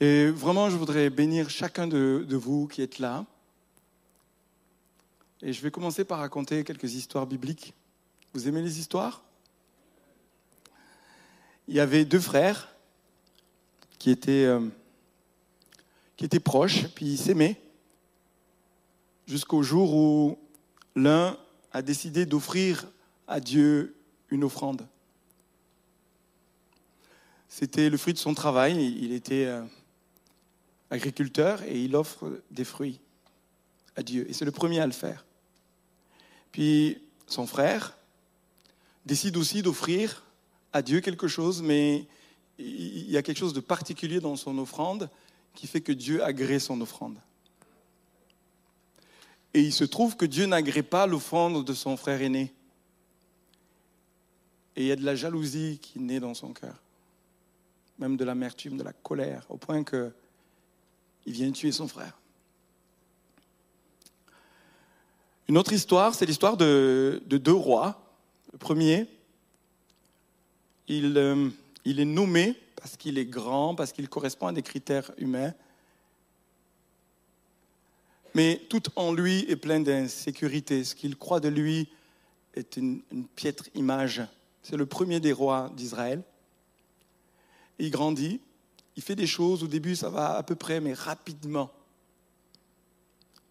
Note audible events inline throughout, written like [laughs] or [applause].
Et vraiment, je voudrais bénir chacun de, vous qui êtes là. Et je vais commencer par raconter quelques histoires bibliques. Vous aimez les histoires? Il y avait deux frères qui étaient, euh, proches, puis ils s'aimaient, jusqu'au jour où l'un a décidé d'offrir à Dieu une offrande. C'était le fruit de son travail. Il était euh, agriculteur et il offre des fruits à Dieu. Et c'est le premier à le faire. Puis son frère décide aussi d'offrir à Dieu quelque chose, mais il y a quelque chose de particulier dans son offrande qui fait que Dieu agrée son offrande. Et il se trouve que Dieu n'agrée pas l'offrande de son frère aîné. Et il y a de la jalousie qui naît dans son cœur, même de l'amertume, de la colère, au point qu'il vient tuer son frère. Une autre histoire, c'est l'histoire de, deux rois. Le premier, il, euh, il est nommé parce qu'il est grand, parce qu'il correspond à des critères humains. Mais tout en lui est plein d'insécurité. Ce qu'il croit de lui est une, piètre image. C'est le premier des rois d'Israël. Il grandit, il fait des choses, au début ça va à peu près, mais rapidement.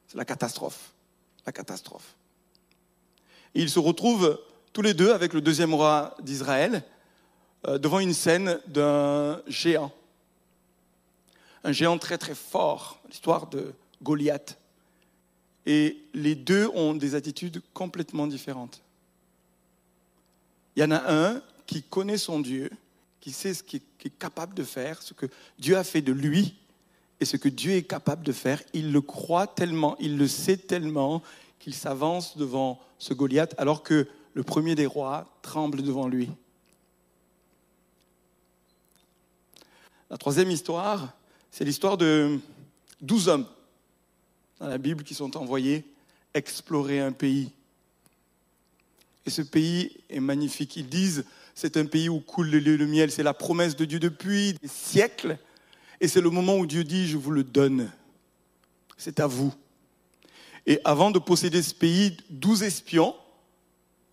C'est la catastrophe. La catastrophe. Et ils se retrouvent tous les deux avec le deuxième roi d'Israël, euh, devant une scène d'un géant. Un géant très très fort, l'histoire de Goliath. Et les deux ont des attitudes complètement différentes. Il y en a un qui connaît son Dieu, qui sait ce qu'il est capable de faire, ce que Dieu a fait de lui et ce que Dieu est capable de faire. Il le croit tellement, il le sait tellement qu'il s'avance devant ce Goliath alors que le premier des rois tremble devant lui. La troisième histoire, c'est l'histoire de douze hommes dans la Bible qui sont envoyés explorer un pays. Et ce pays est magnifique. Ils disent, c'est un pays où coule le lait et le miel. C'est la promesse de Dieu depuis des siècles. Et c'est le moment où Dieu dit, je vous le donne. C'est à vous. Et avant de posséder ce pays, douze espions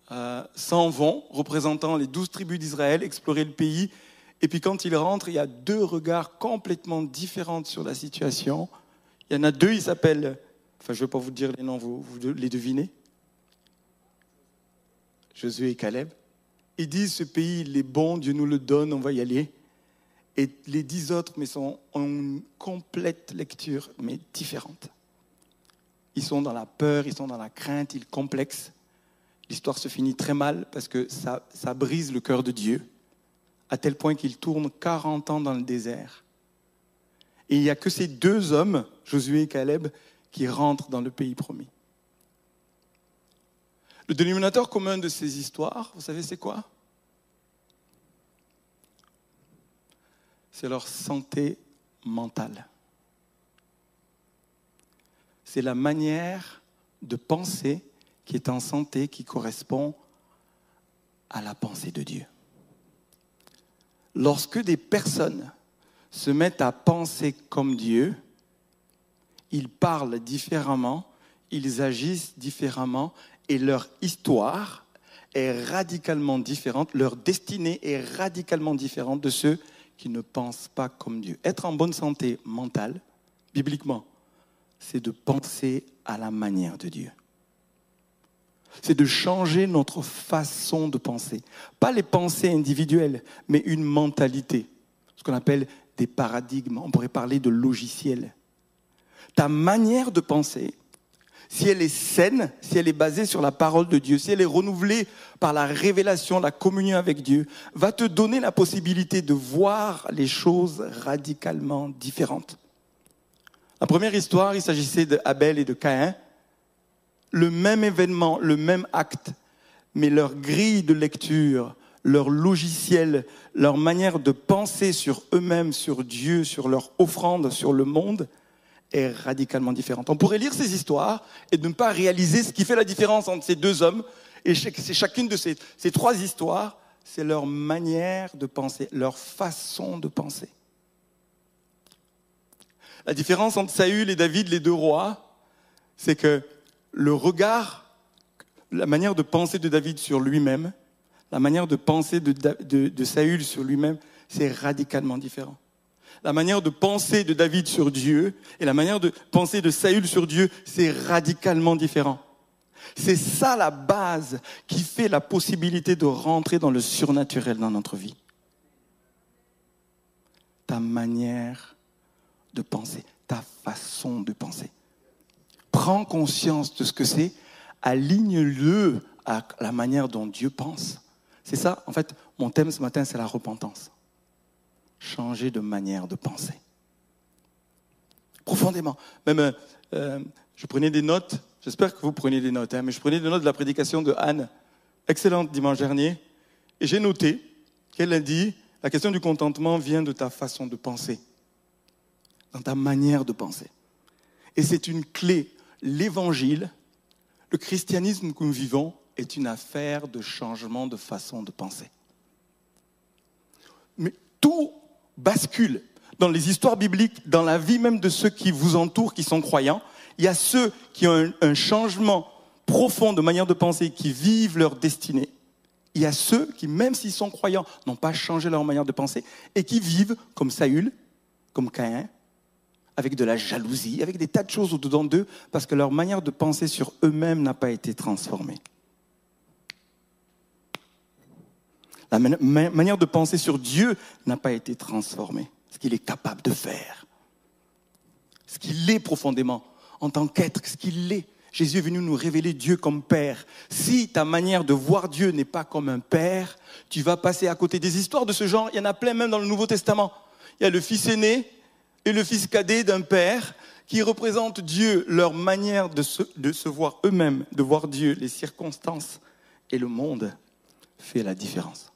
euh, s'en vont, représentant les douze tribus d'Israël, explorer le pays et puis quand il rentre, il y a deux regards complètement différents sur la situation. Il y en a deux, ils s'appellent, enfin je ne vais pas vous dire les noms, vous, vous les devinez Josué et Caleb. Ils disent, ce pays, il est bon, Dieu nous le donne, on va y aller. Et les dix autres, mais sont en une complète lecture, mais différente. Ils sont dans la peur, ils sont dans la crainte, ils complexent. L'histoire se finit très mal parce que ça, ça brise le cœur de Dieu à tel point qu'il tourne 40 ans dans le désert. Et il n'y a que ces deux hommes, Josué et Caleb, qui rentrent dans le pays promis. Le dénominateur commun de ces histoires, vous savez c'est quoi? C'est leur santé mentale. C'est la manière de penser qui est en santé, qui correspond à la pensée de Dieu lorsque des personnes se mettent à penser comme Dieu, ils parlent différemment, ils agissent différemment et leur histoire est radicalement différente, leur destinée est radicalement différente de ceux qui ne pensent pas comme Dieu. Être en bonne santé mentale, bibliquement, c'est de penser à la manière de Dieu c'est de changer notre façon de penser. Pas les pensées individuelles, mais une mentalité. Ce qu'on appelle des paradigmes. On pourrait parler de logiciels. Ta manière de penser, si elle est saine, si elle est basée sur la parole de Dieu, si elle est renouvelée par la révélation, la communion avec Dieu, va te donner la possibilité de voir les choses radicalement différentes. La première histoire, il s'agissait d'Abel et de Caïn le même événement, le même acte, mais leur grille de lecture, leur logiciel, leur manière de penser sur eux-mêmes, sur Dieu, sur leur offrande, sur le monde, est radicalement différente. On pourrait lire ces histoires et ne pas réaliser ce qui fait la différence entre ces deux hommes. Et c'est chacune de ces, ces trois histoires, c'est leur manière de penser, leur façon de penser. La différence entre Saül et David, les deux rois, c'est que le regard, la manière de penser de David sur lui-même, la manière de penser de, de Saül sur lui-même, c'est radicalement différent. La manière de penser de David sur Dieu et la manière de penser de Saül sur Dieu, c'est radicalement différent. C'est ça la base qui fait la possibilité de rentrer dans le surnaturel dans notre vie. Ta manière de penser, ta façon de penser. Prends conscience de ce que c'est, aligne-le à la manière dont Dieu pense. C'est ça, en fait, mon thème ce matin, c'est la repentance. Changer de manière de penser. Profondément. Même, euh, je prenais des notes J'espère que vous prenez des notes, hein, mais je prenais des notes de la prédication de Anne, excellente dimanche dernier, et j'ai noté qu'elle a dit, la question du contentement vient de ta façon de penser, dans ta manière de penser. Et c'est une clé. L'évangile, le christianisme que nous vivons, est une affaire de changement de façon de penser. Mais tout bascule dans les histoires bibliques, dans la vie même de ceux qui vous entourent, qui sont croyants. Il y a ceux qui ont un, changement profond de manière de penser, qui vivent leur destinée. Il y a ceux qui, même s'ils sont croyants, n'ont pas changé leur manière de penser et qui vivent comme Saül, comme Caïn, avec de la jalousie, avec des tas de choses au-dedans d'eux, parce que leur manière de penser sur eux-mêmes n'a pas été transformée. La manière de penser sur Dieu n'a pas été transformée, ce qu'il est capable de faire, ce qu'il est profondément en tant qu'être, ce qu'il est. Jésus est venu nous révéler Dieu comme Père. Si ta manière de voir Dieu n'est pas comme un Père, tu vas passer à côté des histoires de ce genre. Il y en a plein même dans le Nouveau Testament. Il y a le fils aîné et le fils cadet d'un Père qui représentent Dieu, leur manière de se, voir eux-mêmes, de voir Dieu, les circonstances et le monde fait la différence.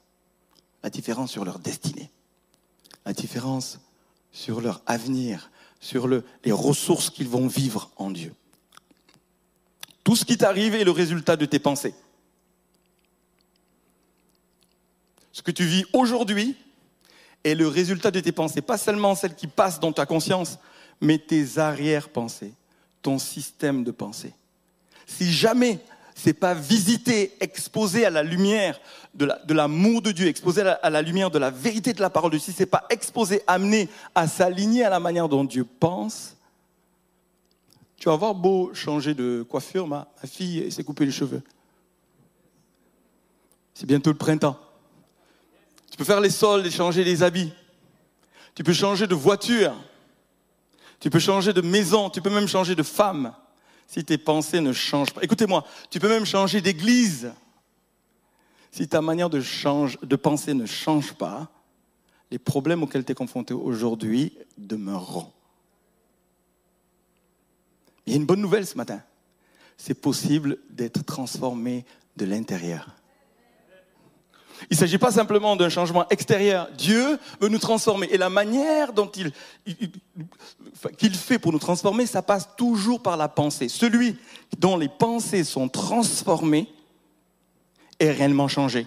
La différence sur leur destinée. La différence sur leur avenir, sur les ressources qu'ils vont vivre en Dieu. Tout ce qui t'arrive est le résultat de tes pensées. Ce que tu vis aujourd'hui est le résultat de tes pensées, pas seulement celles qui passent dans ta conscience, mais tes arrière-pensées, ton système de pensée. Si jamais c'est pas visiter, exposé à la lumière de l'amour de, Dieu, exposé à la, lumière de la vérité de la parole de Dieu, si c'est pas exposé, amené à s'aligner à la manière dont Dieu pense, tu vas avoir beau changer de coiffure, ma, ma fille s'est coupée les cheveux. C'est bientôt le printemps. Tu peux faire les soldes et changer les habits. Tu peux changer de voiture. Tu peux changer de maison. Tu peux même changer de femme si tes pensées ne changent pas. Écoutez-moi, tu peux même changer d'église. Si ta manière de, penser ne change pas, les problèmes auxquels tu es confronté aujourd'hui demeureront. Il y a une bonne nouvelle ce matin. C'est possible d'être transformé de l'intérieur. Il ne s'agit pas simplement d'un changement extérieur. Dieu veut nous transformer. Et la manière dont il, qu'il fait pour nous transformer, ça passe toujours par la pensée. Celui dont les pensées sont transformées est réellement changé.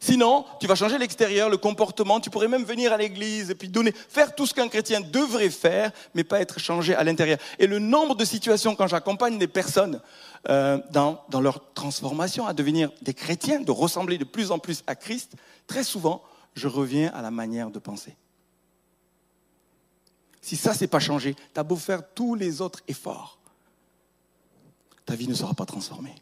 Sinon, tu vas changer l'extérieur, le comportement, tu pourrais même venir à l'église et puis donner, faire tout ce qu'un chrétien devrait faire, mais pas être changé à l'intérieur. Et le nombre de situations quand j'accompagne des personnes euh, dans, leur transformation à devenir des chrétiens, de ressembler de plus en plus à Christ, très souvent, je reviens à la manière de penser. Si ça, c'est pas changé, tu as beau faire tous les autres efforts, ta vie ne sera pas transformée.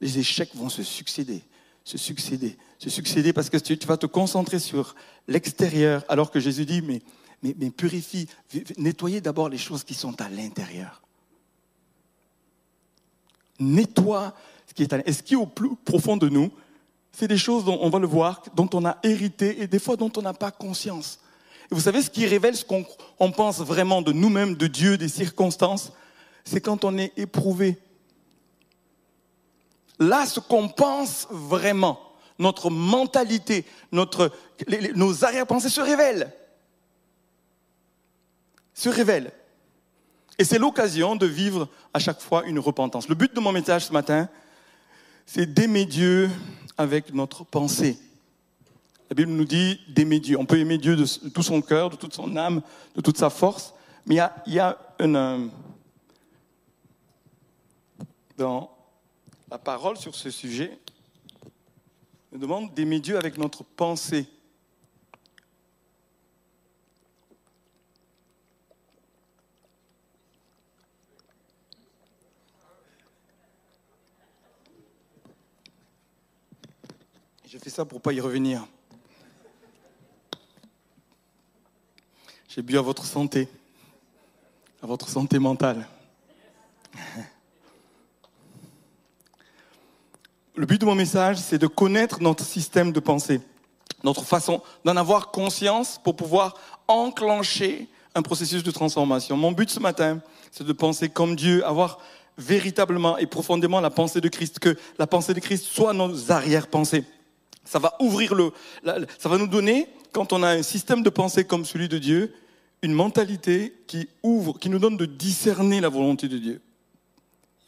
Les échecs vont se succéder se succéder. Se succéder parce que tu, vas te concentrer sur l'extérieur, alors que Jésus dit, mais, mais purifie, nettoyez d'abord les choses qui sont à l'intérieur. Nettoie ce qui est à. Et ce qui est au plus profond de nous, c'est des choses dont on va le voir, dont on a hérité et des fois dont on n'a pas conscience. Et vous savez ce qui révèle ce qu'on pense vraiment de nous-mêmes, de Dieu, des circonstances, c'est quand on est éprouvé là, ce qu'on pense vraiment, notre mentalité, nos arrière-pensées se révèlent. Se révèlent. Et c'est l'occasion de vivre à chaque fois une repentance. Le but de mon message ce matin, c'est d'aimer Dieu avec notre pensée. La Bible nous dit d'aimer Dieu. On peut aimer Dieu de tout son cœur, de toute son âme, de toute sa force. Mais il y a, il une, euh, dans la parole sur ce sujet, nous demande d'aimer Dieu avec notre pensée. Je fais ça pour pas y revenir. J'ai bu à votre santé, à votre santé mentale. Le but de mon message, c'est de connaître notre système de pensée, notre façon d'en avoir conscience pour pouvoir enclencher un processus de transformation. Mon but ce matin, c'est de penser comme Dieu, avoir véritablement et profondément la pensée de Christ, que la pensée de Christ soit nos arrière-pensées. Ça va ouvrir le, ça va nous donner, quand on a un système de pensée comme celui de Dieu, une mentalité qui ouvre, qui nous donne de discerner la volonté de Dieu.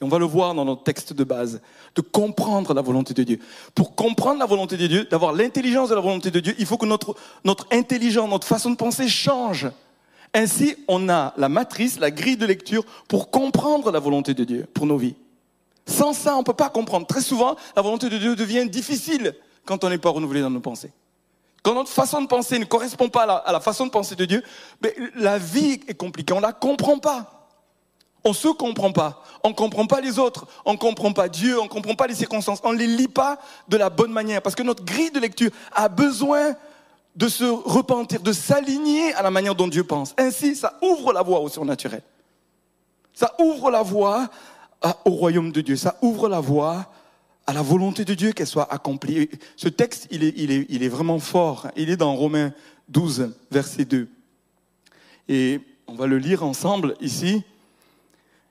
Et on va le voir dans notre texte de base, de comprendre la volonté de Dieu. Pour comprendre la volonté de Dieu, d'avoir l'intelligence de la volonté de Dieu, il faut que notre, notre intelligence, notre façon de penser change. Ainsi, on a la matrice, la grille de lecture pour comprendre la volonté de Dieu pour nos vies. Sans ça, on ne peut pas comprendre. Très souvent, la volonté de Dieu devient difficile quand on n'est pas renouvelé dans nos pensées. Quand notre façon de penser ne correspond pas à la, façon de penser de Dieu, mais la vie est compliquée, on ne la comprend pas. On ne se comprend pas. On ne comprend pas les autres. On ne comprend pas Dieu. On ne comprend pas les circonstances. On ne les lit pas de la bonne manière. Parce que notre grille de lecture a besoin de se repentir, de s'aligner à la manière dont Dieu pense. Ainsi, ça ouvre la voie au surnaturel. Ça ouvre la voie au royaume de Dieu. Ça ouvre la voie à la volonté de Dieu qu'elle soit accomplie. Ce texte, il est, il, est, il est vraiment fort. Il est dans Romains 12, verset 2. Et on va le lire ensemble ici.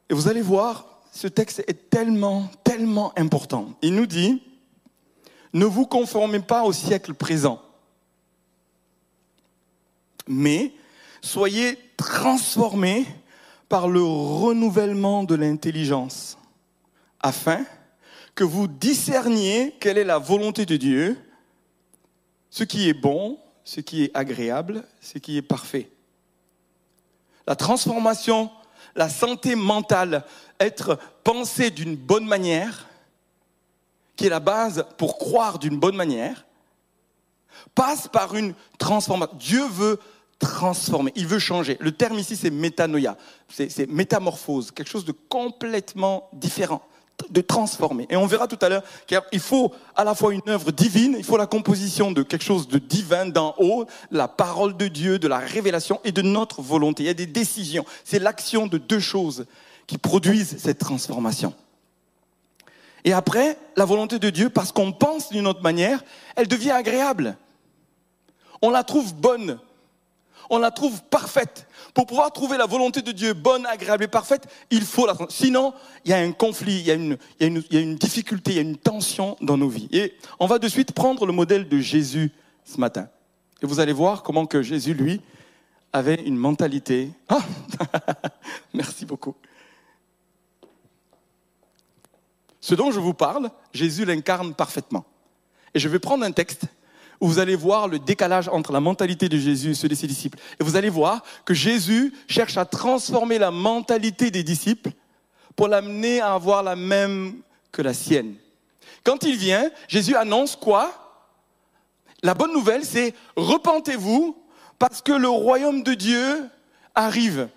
Et vous allez voir, ce texte est tellement, tellement important. Il nous dit, ne vous conformez pas au siècle présent, mais soyez transformés par le renouvellement de l'intelligence, afin que vous discerniez quelle est la volonté de Dieu, ce qui est bon, ce qui est agréable, ce qui est parfait. La transformation la santé mentale, être pensé d'une bonne manière, qui est la base pour croire d'une bonne manière, passe par une transformation. Dieu veut transformer, il veut changer. Le terme ici, c'est métanoïa, c'est métamorphose, quelque chose de complètement différent de transformer. Et on verra tout à l'heure qu'il faut à la fois une œuvre divine, il faut la composition de quelque chose de divin d'en haut, la parole de Dieu, de la révélation et de notre volonté. Il y a des décisions. C'est l'action de deux choses qui produisent cette transformation. Et après, la volonté de Dieu, parce qu'on pense d'une autre manière, elle devient agréable. On la trouve bonne. On la trouve parfaite. Pour pouvoir trouver la volonté de Dieu bonne, agréable et parfaite, il faut la Sinon, il y a un conflit, il y a, une, difficulté, il y a une tension dans nos vies. Et on va de suite prendre le modèle de Jésus ce matin. Et vous allez voir comment que Jésus, lui, avait une mentalité. Ah [laughs] Merci beaucoup. Ce dont je vous parle, Jésus l'incarne parfaitement. Et je vais prendre un texte où vous allez voir le décalage entre la mentalité de Jésus et ceux de ses disciples. Et vous allez voir que Jésus cherche à transformer la mentalité des disciples pour l'amener à avoir la même que la sienne. Quand il vient, Jésus annonce quoi? La bonne nouvelle, c'est repentez-vous parce que le royaume de Dieu arrive.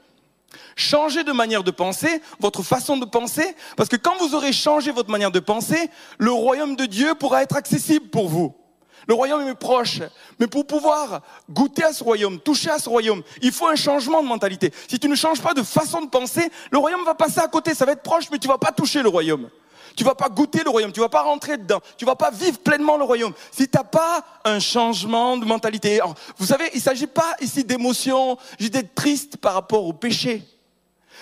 Changez de manière de penser, votre façon de penser, parce que quand vous aurez changé votre manière de penser, le royaume de Dieu pourra être accessible pour vous. Le royaume est proche. Mais pour pouvoir goûter à ce royaume, toucher à ce royaume, il faut un changement de mentalité. Si tu ne changes pas de façon de penser, le royaume va passer à côté. Ça va être proche, mais tu vas pas toucher le royaume. Tu vas pas goûter le royaume, tu vas pas rentrer dedans, tu vas pas vivre pleinement le royaume. Si tu n'as pas un changement de mentalité, vous savez, il s'agit pas ici d'émotion, d'être triste par rapport au péché.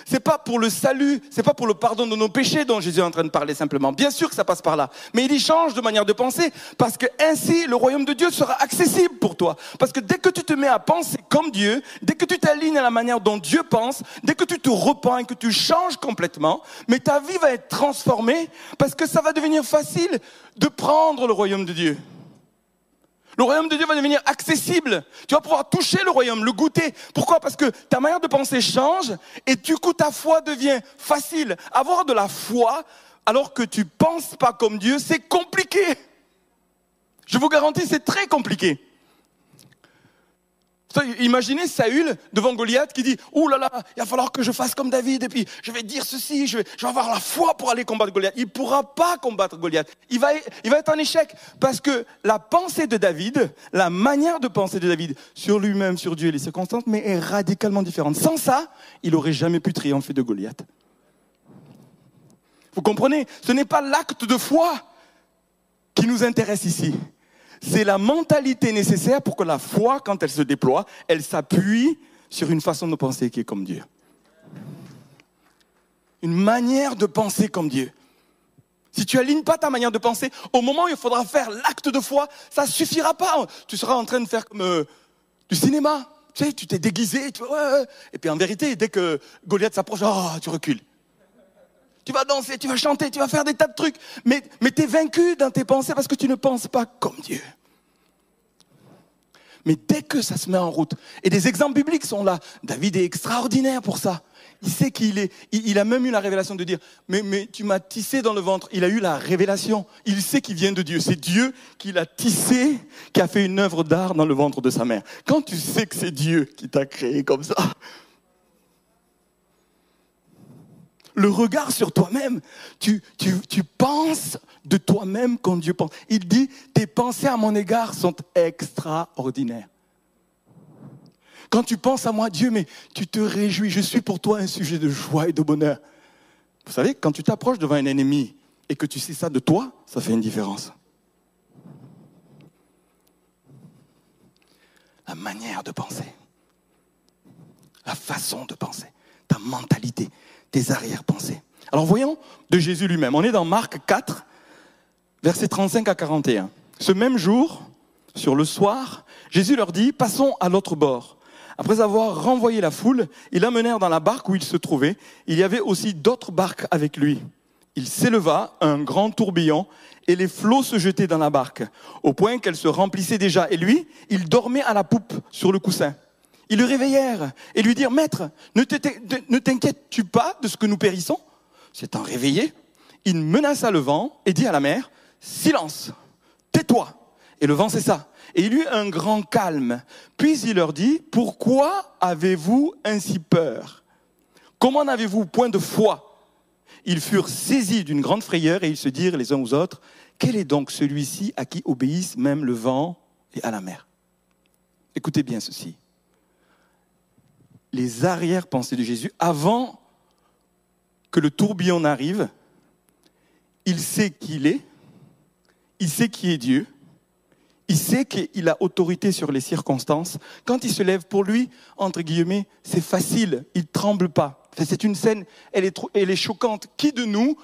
C'est pas pour le salut, c'est pas pour le pardon de nos péchés dont Jésus est en train de parler simplement. Bien sûr que ça passe par là. Mais il y change de manière de penser parce que ainsi le royaume de Dieu sera accessible pour toi. Parce que dès que tu te mets à penser comme Dieu, dès que tu t'alignes à la manière dont Dieu pense, dès que tu te repens et que tu changes complètement, mais ta vie va être transformée parce que ça va devenir facile de prendre le royaume de Dieu. Le royaume de Dieu va devenir accessible. Tu vas pouvoir toucher le royaume, le goûter. Pourquoi? Parce que ta manière de penser change et du coup ta foi devient facile. Avoir de la foi alors que tu penses pas comme Dieu, c'est compliqué. Je vous garantis, c'est très compliqué. Imaginez Saül devant Goliath qui dit Ouh là là, il va falloir que je fasse comme David, et puis je vais dire ceci, je vais, avoir la foi pour aller combattre Goliath. Il ne pourra pas combattre Goliath. Il va, il va être en échec parce que la pensée de David, la manière de penser de David sur lui-même, sur Dieu et les circonstances, mais est radicalement différente. Sans ça, il n'aurait jamais pu triompher de Goliath. Vous comprenez? Ce n'est pas l'acte de foi qui nous intéresse ici. C'est la mentalité nécessaire pour que la foi, quand elle se déploie, elle s'appuie sur une façon de penser qui est comme Dieu. Une manière de penser comme Dieu. Si tu alignes pas ta manière de penser, au moment où il faudra faire l'acte de foi, ça suffira pas. Tu seras en train de faire comme euh, du cinéma. Tu sais, tu t'es déguisé, et puis en vérité, dès que Goliath s'approche, oh, tu recules. Tu vas danser, tu vas chanter, tu vas faire des tas de trucs, mais, mais tu es vaincu dans tes pensées parce que tu ne penses pas comme Dieu. Mais dès que ça se met en route, et des exemples bibliques sont là, David est extraordinaire pour ça. Il sait qu'il est, il a même eu la révélation de dire, mais, mais tu m'as tissé dans le ventre. Il a eu la révélation. Il sait qu'il vient de Dieu. C'est Dieu qui l'a tissé, qui a fait une œuvre d'art dans le ventre de sa mère. Quand tu sais que c'est Dieu qui t'a créé comme ça, le regard sur toi-même. Tu, penses de toi-même comme Dieu pense. Il dit, tes pensées à mon égard sont extraordinaires. Quand tu penses à moi, Dieu, mais tu te réjouis, je suis pour toi un sujet de joie et de bonheur. Vous savez, quand tu t'approches devant un ennemi et que tu sais ça de toi, ça fait une différence. La manière de penser, la façon de penser, ta mentalité, tes arrière-pensées. Alors voyons de Jésus lui-même. On est dans Marc 4, versets 35 à 41. Ce même jour, sur le soir, Jésus leur dit, passons à l'autre bord. Après avoir renvoyé la foule, ils l'amenèrent dans la barque où il se trouvait. Il y avait aussi d'autres barques avec lui. Il s'éleva un grand tourbillon et les flots se jetaient dans la barque, au point qu'elle se remplissait déjà. Et lui, il dormait à la poupe sur le coussin. Ils le réveillèrent et lui dirent, Maître, ne t'inquiètes-tu pas de ce que nous périssons? S'étant réveillé, il menaça le vent et dit à la mer, Silence, tais-toi. Et le vent cessa. Et il eut un grand calme. Puis il leur dit, Pourquoi avez-vous ainsi peur? Comment n'avez-vous point de foi? Ils furent saisis d'une grande frayeur et ils se dirent les uns aux autres, Quel est donc celui-ci à qui obéissent même le vent et à la mer? Écoutez bien ceci les arrière-pensées de Jésus avant que le tourbillon n'arrive. Il sait qui il est, il sait qui est Dieu, il sait qu'il a autorité sur les circonstances. Quand il se lève pour lui, entre guillemets, c'est facile, il ne tremble pas. C'est une scène, elle est, elle est choquante. Qui de nous,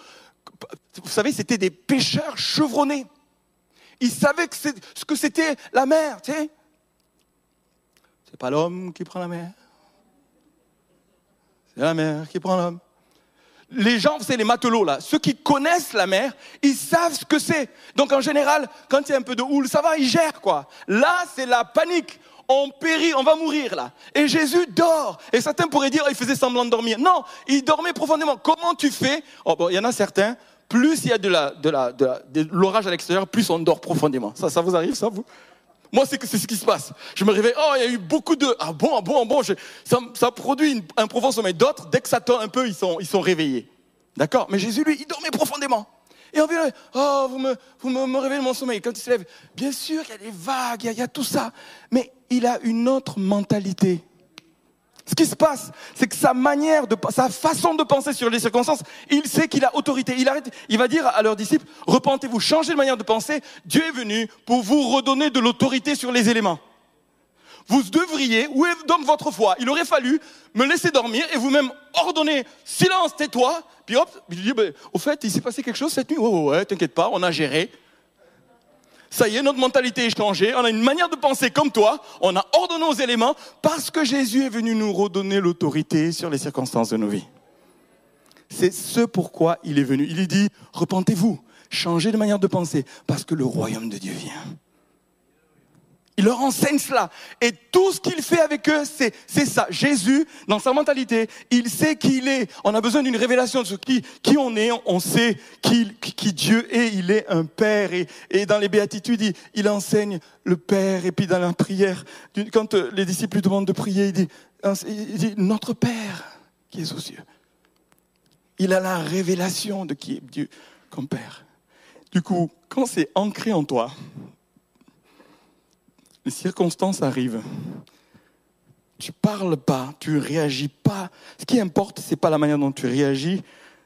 vous savez, c'était des pêcheurs chevronnés. Ils savaient que ce que c'était la mer, tu sais. C'est pas l'homme qui prend la mer, c'est la mer qui prend l'homme. Les gens, c'est les matelots là. Ceux qui connaissent la mer, ils savent ce que c'est. Donc en général, quand il y a un peu de houle, ça va, ils gèrent quoi. Là, c'est la panique. On périt, on va mourir là. Et Jésus dort. Et certains pourraient dire, il faisait semblant de dormir. Non, il dormait profondément. Comment tu fais? Oh il y en a certains. Plus il y a de la, de la, de l'orage à l'extérieur, plus on dort profondément. Ça, ça vous arrive, ça vous? Moi, c'est ce qui se passe. Je me réveille, oh, il y a eu beaucoup de, ah bon, ah bon, ah bon, ça, produit un profond sommeil. D'autres, dès que ça tend un peu, ils sont, ils sont réveillés. D'accord? Mais Jésus, lui, il dormait profondément. Et on vient, oh, vous me, vous me, réveillez mon sommeil. Quand il se lève, bien sûr, il y a des vagues, il y a tout ça. Mais il a une autre mentalité. Ce qui se passe, c'est que sa manière sa façon de penser sur les circonstances, il sait qu'il a autorité. Il il va dire à leurs disciples, repentez-vous, changez de manière de penser. Dieu est venu pour vous redonner de l'autorité sur les éléments. Vous devriez, où est donc votre foi? Il aurait fallu me laisser dormir et vous-même ordonner, silence, tais-toi. Puis hop, je dis, ben, au fait, il s'est passé quelque chose cette nuit? Oh, ouais, t'inquiète pas, on a géré. Ça y est, notre mentalité est changée. On a une manière de penser comme toi. On a ordonné aux éléments parce que Jésus est venu nous redonner l'autorité sur les circonstances de nos vies. C'est ce pourquoi il est venu. Il dit, repentez-vous, changez de manière de penser parce que le royaume de Dieu vient. Il leur enseigne cela. Et tout ce qu'il fait avec eux, c'est, ça. Jésus, dans sa mentalité, il sait qui il est. On a besoin d'une révélation de ce qui, qui on est. On sait qui, Dieu est. Il est un Père. Et, dans les béatitudes, il, enseigne le Père. Et puis dans la prière, quand euh, les disciples demandent de prier, il dit, il dit Notre Père qui est aux cieux. Il a la révélation de qui est Dieu comme Père. Du coup, quand c'est ancré en toi, les circonstances arrivent. Tu parles pas, tu réagis pas. Ce qui importe, c'est pas la manière dont tu réagis,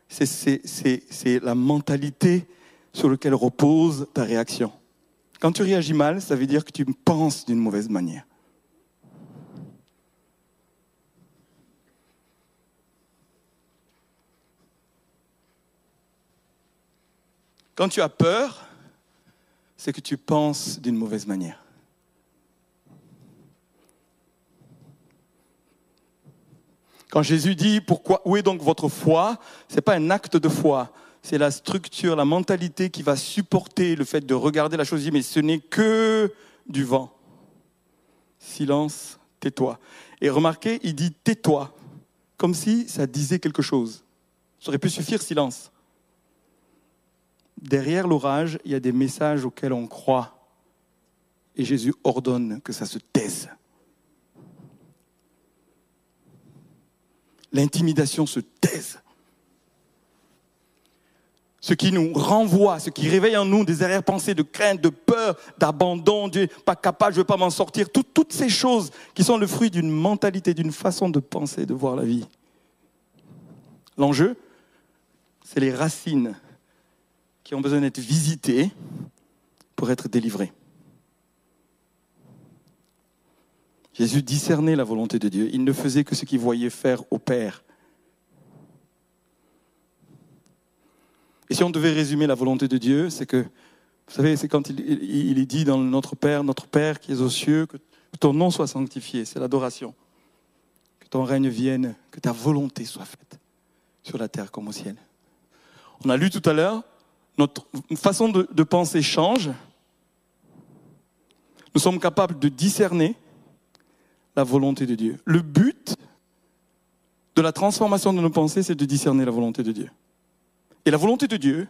c'est la mentalité sur laquelle repose ta réaction. Quand tu réagis mal, ça veut dire que tu penses d'une mauvaise manière. Quand tu as peur, c'est que tu penses d'une mauvaise manière. Quand Jésus dit pourquoi, où est donc votre foi, c'est pas un acte de foi, c'est la structure, la mentalité qui va supporter le fait de regarder la chose. Mais ce n'est que du vent. Silence, tais-toi. Et remarquez, il dit tais-toi, comme si ça disait quelque chose. Ça aurait pu suffire silence. Derrière l'orage, il y a des messages auxquels on croit. Et Jésus ordonne que ça se taise. L'intimidation se taise. Ce qui nous renvoie, ce qui réveille en nous des arrière-pensées de crainte, de peur, d'abandon, Dieu pas capable, je ne veux pas m'en sortir, toutes ces choses qui sont le fruit d'une mentalité, d'une façon de penser, de voir la vie. L'enjeu, c'est les racines qui ont besoin d'être visitées pour être délivrées. Jésus discernait la volonté de Dieu. Il ne faisait que ce qu'il voyait faire au Père. Et si on devait résumer la volonté de Dieu, c'est que, vous savez, c'est quand il, est dit dans Notre Père, Notre Père qui est aux cieux, que ton nom soit sanctifié, c'est l'adoration. Que ton règne vienne, que ta volonté soit faite sur la terre comme au ciel. On a lu tout à l'heure, notre façon de penser change. Nous sommes capables de discerner la volonté de Dieu. Le but de la transformation de nos pensées, c'est de discerner la volonté de Dieu. Et la volonté de Dieu,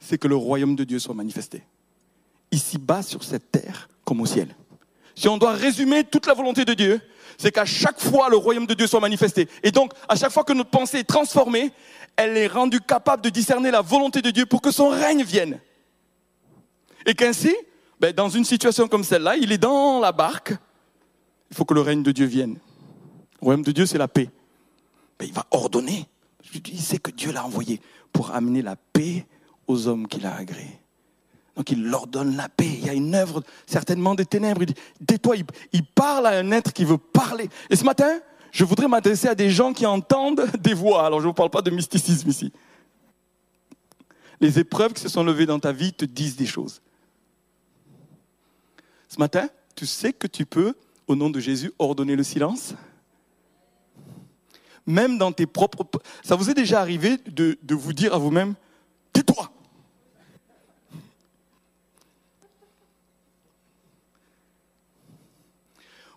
c'est que le royaume de Dieu soit manifesté. Ici-bas, sur cette terre, comme au ciel. Si on doit résumer toute la volonté de Dieu, c'est qu'à chaque fois le royaume de Dieu soit manifesté. Et donc, à chaque fois que notre pensée est transformée, elle est rendue capable de discerner la volonté de Dieu pour que son règne vienne. Et qu'ainsi, ben, dans une situation comme celle-là, il est dans la barque, il faut que le règne de Dieu vienne. Le royaume de Dieu, c'est la paix. Mais il va ordonner. Il sait que Dieu l'a envoyé pour amener la paix aux hommes qu'il a agréés. Donc il leur donne la paix. Il y a une œuvre certainement des ténèbres. Il dit, tais-toi. Il parle à un être qui veut parler. Et ce matin, je voudrais m'adresser à des gens qui entendent [laughs] des voix. Alors je ne vous parle pas de mysticisme ici. Les épreuves qui se sont levées dans ta vie te disent des choses. Ce matin, tu sais que tu peux au nom de Jésus, ordonner le silence Même dans tes propres... Ça vous est déjà arrivé de, vous dire à vous-même, tais-toi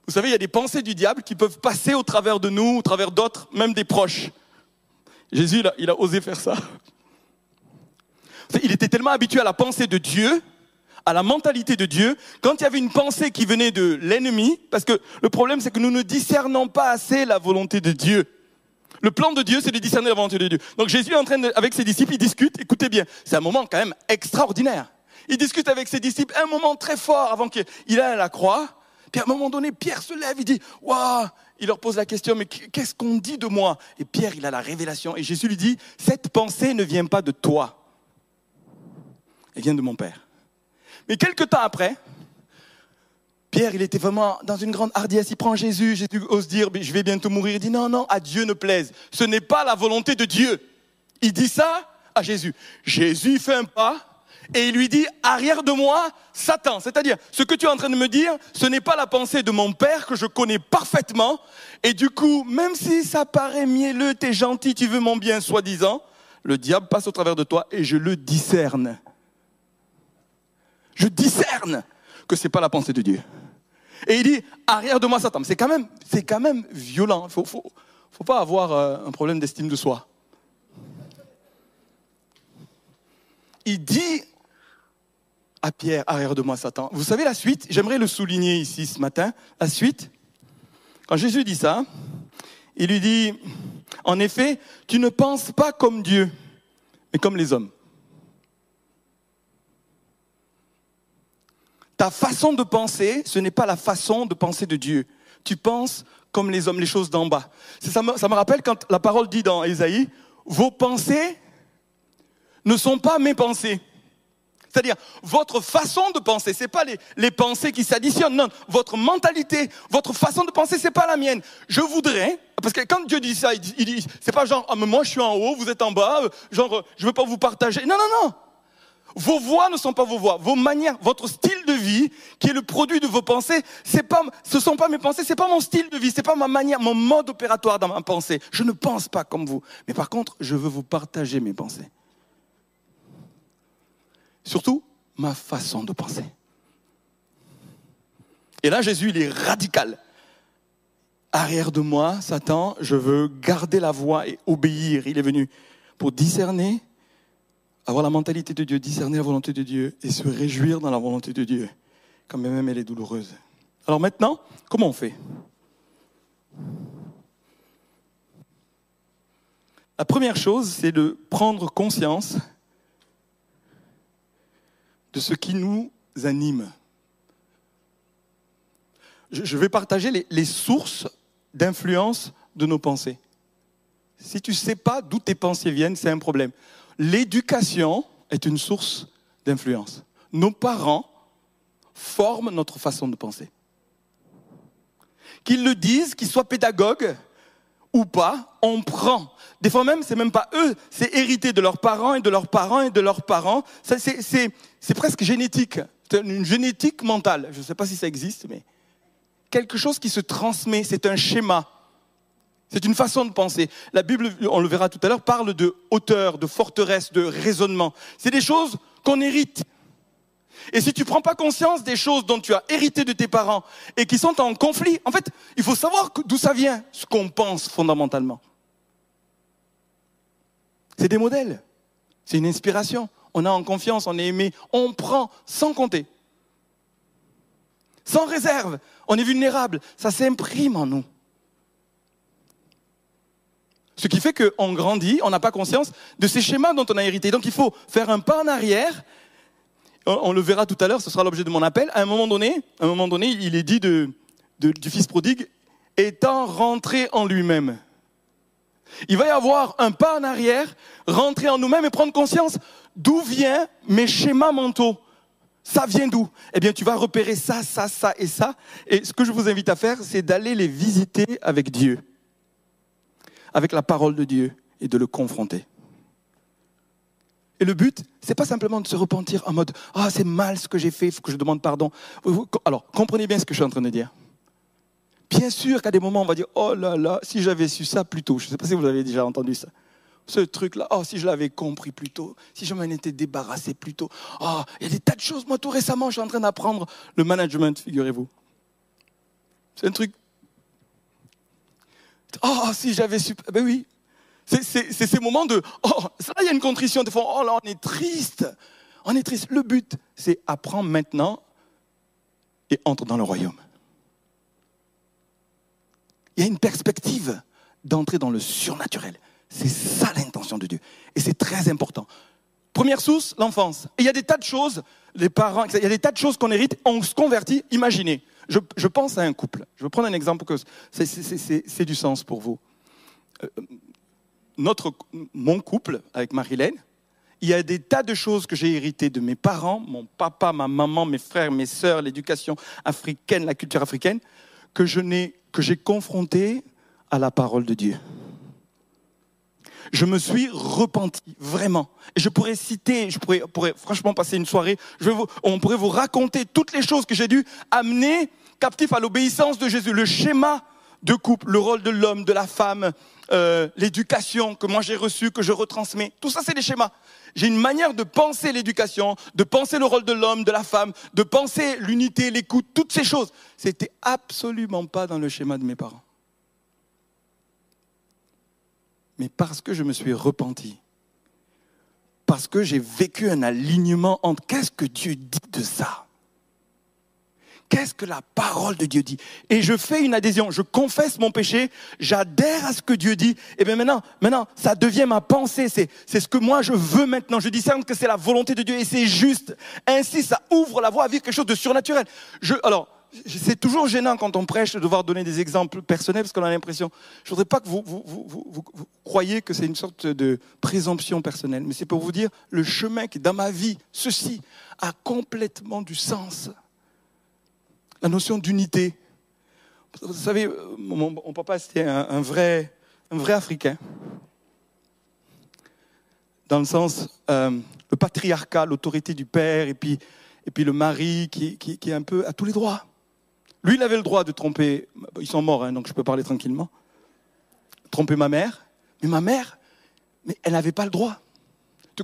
Vous savez, il y a des pensées du diable qui peuvent passer au travers de nous, au travers d'autres, même des proches. Jésus, il il a osé faire ça. Il était tellement habitué à la pensée de Dieu à la mentalité de Dieu, quand il y avait une pensée qui venait de l'ennemi, parce que le problème c'est que nous ne discernons pas assez la volonté de Dieu. Le plan de Dieu, c'est de discerner la volonté de Dieu. Donc Jésus est en train de, avec ses disciples, il discute, écoutez bien, c'est un moment quand même extraordinaire. Il discute avec ses disciples, un moment très fort avant qu'il aille à la croix. Puis à un moment donné, Pierre se lève, il dit, waouh, il leur pose la question, mais qu'est-ce qu'on dit de moi? Et Pierre, il a la révélation. Et Jésus lui dit, cette pensée ne vient pas de toi, elle vient de mon Père. Mais quelques temps après, Pierre, il était vraiment dans une grande hardiesse. Il prend Jésus. Jésus ose dire, je vais bientôt mourir. Il dit, non, non, à Dieu ne plaise. Ce n'est pas la volonté de Dieu. Il dit ça à Jésus. Jésus fait un pas et il lui dit, arrière de moi, Satan. C'est-à-dire, ce que tu es en train de me dire, ce n'est pas la pensée de mon Père que je connais parfaitement. Et du coup, même si ça paraît mielleux, es gentil, tu veux mon bien, soi-disant, le diable passe au travers de toi et je le discerne. Je discerne que ce n'est pas la pensée de Dieu. Et il dit, arrière de moi Satan. C'est quand même, violent. Il faut, faut pas avoir euh, un problème d'estime de soi. Il dit à Pierre, arrière de moi Satan. Vous savez la suite? J'aimerais le souligner ici ce matin. La suite, quand Jésus dit ça, il lui dit, en effet, tu ne penses pas comme Dieu, mais comme les hommes. Ta façon de penser, ce n'est pas la façon de penser de Dieu. Tu penses comme les hommes, les choses d'en bas. Ça me, rappelle quand la parole dit dans Ésaïe, vos pensées ne sont pas mes pensées. C'est-à-dire, votre façon de penser, c'est pas les, pensées qui s'additionnent, non. Votre mentalité, votre façon de penser, c'est pas la mienne. Je voudrais, parce que quand Dieu dit ça, il dit, c'est pas genre, ah, moi je suis en haut, vous êtes en bas, genre, je veux pas vous partager. Non, non, non. Vos voix ne sont pas vos voix, vos manières, votre style de vie, qui est le produit de vos pensées, c'est pas, ce sont pas mes pensées, c'est pas mon style de vie, c'est pas ma manière, mon mode opératoire dans ma pensée. Je ne pense pas comme vous. Mais par contre, je veux vous partager mes pensées. Surtout, ma façon de penser. Et là, Jésus, il est radical. Arrière de moi, Satan, je veux garder la voie et obéir. Il est venu pour discerner, avoir la mentalité de Dieu, discerner la volonté de Dieu et se réjouir dans la volonté de Dieu, quand même elle est douloureuse. Alors maintenant, comment on fait? La première chose, c'est de prendre conscience de ce qui nous anime. Je vais partager les, sources d'influence de nos pensées. Si tu ne sais pas d'où tes pensées viennent, c'est un problème. L'éducation est une source d'influence. Nos parents forment notre façon de penser. Qu'ils le disent, qu'ils soient pédagogues ou pas, on prend. Des fois même, c'est même pas eux, c'est hérité de leurs parents et de leurs parents et de leurs parents. C'est presque génétique, une génétique mentale. Je ne sais pas si ça existe, mais quelque chose qui se transmet, c'est un schéma. C'est une façon de penser. La Bible, on le verra tout à l'heure, parle de hauteur, de forteresse, de raisonnement. C'est des choses qu'on hérite. Et si tu ne prends pas conscience des choses dont tu as hérité de tes parents et qui sont en conflit, en fait, il faut savoir d'où ça vient, ce qu'on pense fondamentalement. C'est des modèles. C'est une inspiration. On a en confiance, on est aimé, on prend sans compter. Sans réserve. On est vulnérable. Ça s'imprime en nous. Ce qui fait qu'on grandit, on n'a pas conscience de ces schémas dont on a hérité. Donc il faut faire un pas en arrière. On le verra tout à l'heure, ce sera l'objet de mon appel. À un moment donné, à un moment donné il est dit de, du fils prodigue, étant rentré en lui-même. Il va y avoir un pas en arrière, rentrer en nous-mêmes et prendre conscience d'où viennent mes schémas mentaux. Ça vient d'où? Eh bien, tu vas repérer ça, ça, ça et ça. Et ce que je vous invite à faire, c'est d'aller les visiter avec Dieu, avec la parole de Dieu et de le confronter. Et le but, c'est pas simplement de se repentir en mode ah c'est mal ce que j'ai fait, il faut que je demande pardon. Alors comprenez bien ce que je suis en train de dire. Bien sûr qu'à des moments, on va dire, oh là là, si j'avais su ça plus tôt, je ne sais pas si vous avez déjà entendu ça. Ce truc-là, oh, si je l'avais compris plus tôt, si je m'en étais débarrassé plus tôt. Oh, il y a des tas de choses. Moi, tout récemment, je suis en train d'apprendre le management, figurez-vous. C'est un truc. Oh, si j'avais su. Ben oui. C'est ces moments de. Oh, là, il y a une contrition. Des fois, oh là, on est triste. On est triste. Le but, c'est apprendre maintenant et entre dans le royaume il y a une perspective d'entrer dans le surnaturel. C'est ça l'intention de Dieu. Et c'est très important. Première source, l'enfance. Il y a des tas de choses, les parents, il y a des tas de choses qu'on hérite, on se convertit. Imaginez, je, pense à un couple. Je vais prendre un exemple que c'est du sens pour vous. Euh, notre, mon couple avec Marilène, il y a des tas de choses que j'ai héritées de mes parents, mon papa, ma maman, mes frères, mes sœurs, l'éducation africaine, la culture africaine, que j'ai confronté à la parole de Dieu. Je me suis repenti, vraiment. Et je pourrais citer, je pourrais, franchement passer une soirée, je vous, on pourrait vous raconter toutes les choses que j'ai dû amener captif à l'obéissance de Jésus, le schéma de couple, le rôle de l'homme, de la femme, euh, l'éducation que moi j'ai reçue, que je retransmets. Tout ça, c'est des schémas. J'ai une manière de penser l'éducation, de penser le rôle de l'homme, de la femme, de penser l'unité, l'écoute, toutes ces choses. C'était absolument pas dans le schéma de mes parents. Mais parce que je me suis repenti, parce que j'ai vécu un alignement entre qu'est-ce que Dieu dit de ça Qu'est-ce que la parole de Dieu dit Et je fais une adhésion, je confesse mon péché, j'adhère à ce que Dieu dit. Et bien maintenant, maintenant, ça devient ma pensée. C'est, ce que moi je veux maintenant. Je discerne que c'est la volonté de Dieu et c'est juste. Ainsi, ça ouvre la voie à vivre quelque chose de surnaturel. Je, alors, c'est toujours gênant quand on prêche de devoir donner des exemples personnels parce qu'on a l'impression. Je voudrais pas que vous, vous, croyez que c'est une sorte de présomption personnelle, mais c'est pour vous dire le chemin qui, dans ma vie, ceci a complètement du sens la notion d'unité. Vous savez, mon, papa, c'était un, vrai, un vrai Africain. Dans le sens, euh, le patriarcat, l'autorité du père, et puis, le mari qui, est un peu à tous les droits. Lui, il avait le droit de tromper, ils sont morts, hein, donc je peux parler tranquillement, tromper ma mère, mais ma mère, mais elle n'avait pas le droit.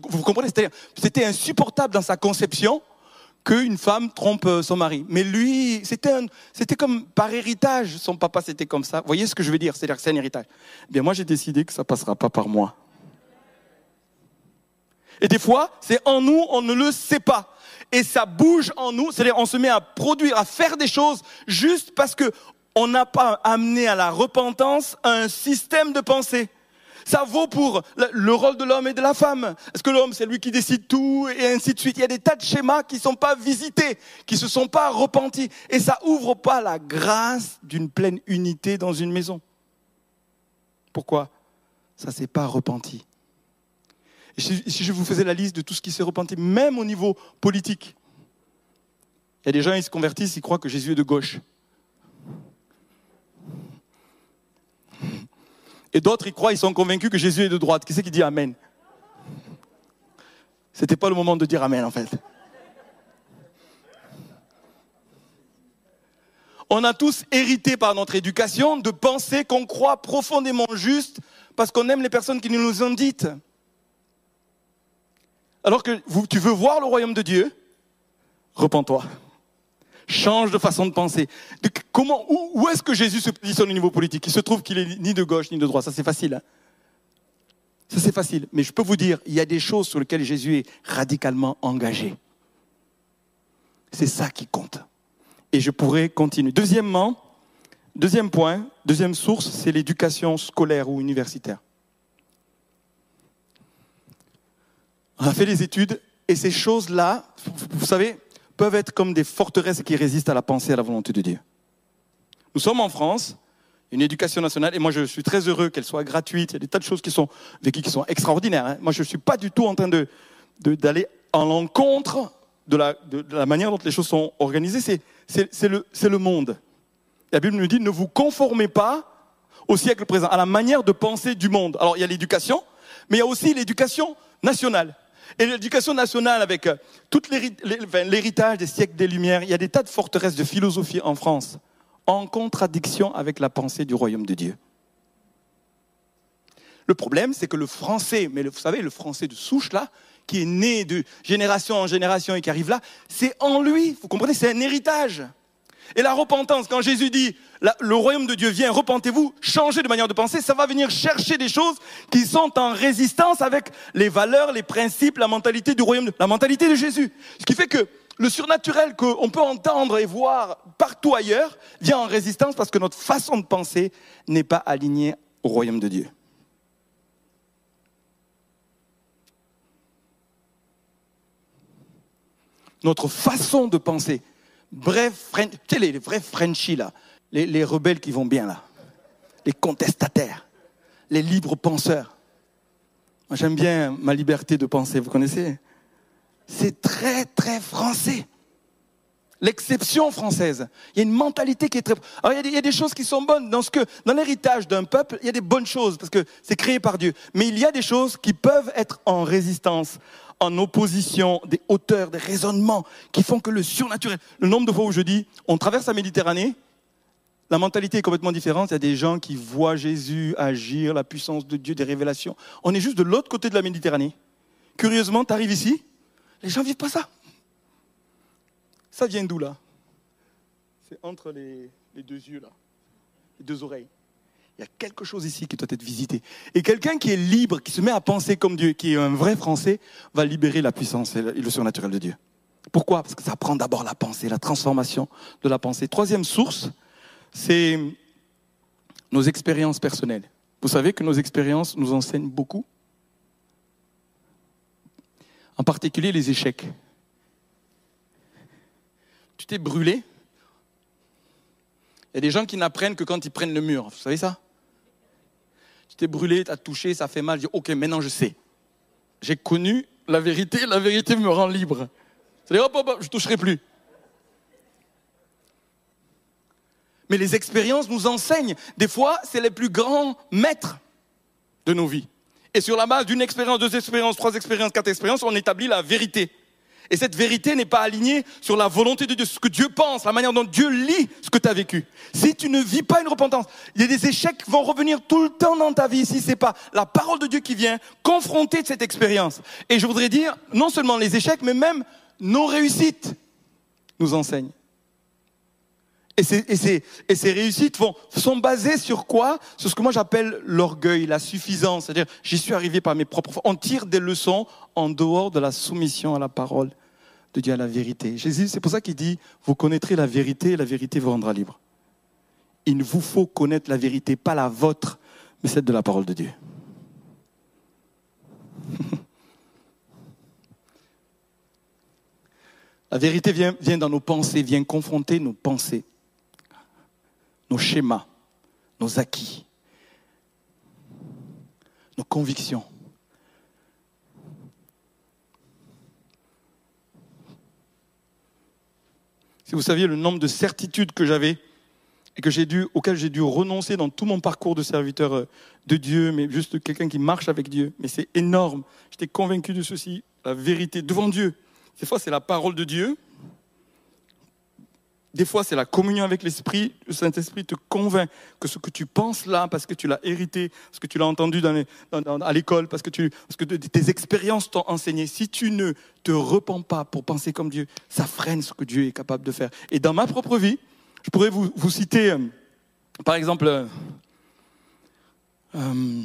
Vous comprenez C'était insupportable dans sa conception qu'une femme trompe euh, son mari. Mais lui, c'était, comme par héritage. Son papa, c'était comme ça. Vous voyez ce que je veux dire? C'est-à-dire que c'est un héritage. Eh bien, moi, j'ai décidé que ça passera pas par moi. Et des fois, c'est en nous, on ne le sait pas. Et ça bouge en nous, c'est-à-dire on se met à produire, à faire des choses juste parce que on n'a pas amené à la repentance un système de pensée. Ça vaut pour le rôle de l'homme et de la femme. Est-ce que l'homme, c'est lui qui décide tout et ainsi de suite? Il y a des tas de schémas qui ne sont pas visités, qui ne se sont pas repentis. Et ça ouvre pas la grâce d'une pleine unité dans une maison. Pourquoi? Ça s'est pas repenti. Si je vous faisais la liste de tout ce qui s'est repenti, même au niveau politique, il y a des gens, ils se convertissent, ils croient que Jésus est de gauche. Et d'autres, ils croient, ils sont convaincus que Jésus est de droite. Qui c'est qui dit Amen? C'était pas le moment de dire Amen, en fait. On a tous hérité par notre éducation de penser qu'on croit profondément juste parce qu'on aime les personnes qui nous nous ont dites. Alors que tu veux voir le royaume de Dieu, repens-toi change de façon de penser. comment, où, est-ce que Jésus se positionne au niveau politique? Il se trouve qu'il est ni de gauche ni de droite. Ça, c'est facile. Hein. ça, c'est facile. Mais je peux vous dire, il y a des choses sur lesquelles Jésus est radicalement engagé. C'est ça qui compte. Et je pourrais continuer. Deuxièmement, deuxième point, deuxième source, c'est l'éducation scolaire ou universitaire. On a fait des études et ces choses-là, vous savez, peuvent être comme des forteresses qui résistent à la pensée et à la volonté de Dieu. Nous sommes en France, une éducation nationale, et moi je suis très heureux qu'elle soit gratuite. Il y a des tas de choses qui sont vécues qui sont extraordinaires. Hein. Moi je ne suis pas du tout en train de, d'aller en l'encontre de la, de, la, manière dont les choses sont organisées. C'est, le, le monde. La Bible nous dit ne vous conformez pas au siècle présent, à la manière de penser du monde. Alors il y a l'éducation, mais il y a aussi l'éducation nationale. Et l'éducation nationale, avec euh, tout l'héritage des siècles des Lumières, il y a des tas de forteresses de philosophie en France, en contradiction avec la pensée du royaume de Dieu. Le problème, c'est que le français, mais vous savez, le français de souche, là, qui est né de génération en génération et qui arrive là, c'est en lui, vous comprenez, c'est un héritage. Et la repentance, quand Jésus dit le royaume de Dieu vient, repentez-vous, changez de manière de penser, ça va venir chercher des choses qui sont en résistance avec les valeurs, les principes, la mentalité du royaume, la mentalité de Jésus. Ce qui fait que le surnaturel qu'on peut entendre et voir partout ailleurs vient en résistance parce que notre façon de penser n'est pas alignée au royaume de Dieu. Notre façon de penser bref, tu sais, les vrais Frenchies, là, les, rebelles qui vont bien, là, les contestataires, les libres penseurs. Moi, j'aime bien ma liberté de penser, vous connaissez? C'est très, très français. L'exception française. Il y a une mentalité qui est très. Alors, il y, a des, il y a des choses qui sont bonnes. Dans, ce que, dans l'héritage d'un peuple, il y a des bonnes choses, parce que c'est créé par Dieu. Mais il y a des choses qui peuvent être en résistance en opposition des hauteurs, des raisonnements qui font que le surnaturel. Le nombre de fois où je dis, on traverse la Méditerranée, la mentalité est complètement différente. Il y a des gens qui voient Jésus agir, la puissance de Dieu, des révélations. On est juste de l'autre côté de la Méditerranée. Curieusement, tu arrives ici, les gens ne vivent pas ça. Ça vient d'où là? C'est entre les, les deux yeux là, les deux oreilles. Il y a quelque chose ici qui doit être visité. Et quelqu'un qui est libre, qui se met à penser comme Dieu, qui est un vrai Français, va libérer la puissance et le surnaturel de Dieu. Pourquoi? Parce que ça prend d'abord la pensée, la transformation de la pensée. Troisième source, c'est nos expériences personnelles. Vous savez que nos expériences nous enseignent beaucoup. En particulier les échecs. Tu t'es brûlé. Il y a des gens qui n'apprennent que quand ils prennent le mur. Vous savez ça? T'es brûlé, tu as touché, ça fait mal. Je dis, ok, maintenant je sais. J'ai connu la vérité, la vérité me rend libre. C'est-à-dire, hop, hop, hop, je ne toucherai plus. Mais les expériences nous enseignent. Des fois, c'est les plus grands maîtres de nos vies. Et sur la base d'une expérience, deux expériences, trois expériences, quatre expériences, on établit la vérité. Et cette vérité n'est pas alignée sur la volonté de Dieu, ce que Dieu pense, la manière dont Dieu lit ce que tu as vécu. Si tu ne vis pas une repentance, il y a des échecs qui vont revenir tout le temps dans ta vie si c'est pas la parole de Dieu qui vient confronter cette expérience. Et je voudrais dire, non seulement les échecs, mais même nos réussites nous enseignent. Et ces, réussites vont, sont basées sur quoi? Sur ce que moi j'appelle l'orgueil, la suffisance. C'est-à-dire, j'y suis arrivé par mes propres... On tire des leçons en dehors de la soumission à la parole de Dieu, à la vérité. Jésus, c'est pour ça qu'il dit, vous connaîtrez la vérité et la vérité vous rendra libre. Il vous faut connaître la vérité, pas la vôtre, mais celle de la parole de Dieu. [laughs] La vérité vient, dans nos pensées, vient confronter nos pensées nos schémas, nos acquis, nos convictions. Si vous saviez le nombre de certitudes que j'avais et que j'ai dû, auxquelles j'ai dû renoncer dans tout mon parcours de serviteur euh, de Dieu, mais juste quelqu'un qui marche avec Dieu, mais c'est énorme. J'étais convaincu de ceci, la vérité devant Dieu. Des fois, c'est la parole de Dieu, des fois, c'est la communion avec l'Esprit. Le Saint-Esprit te convainc que ce que tu penses là, parce que tu l'as hérité, parce que tu l'as entendu à l'école, parce que, tes expériences t'ont enseigné. Si tu ne te repens pas pour penser comme Dieu, ça freine ce que Dieu est capable de faire. Et dans ma propre vie, je pourrais vous, citer, euh, par exemple, euh, euh,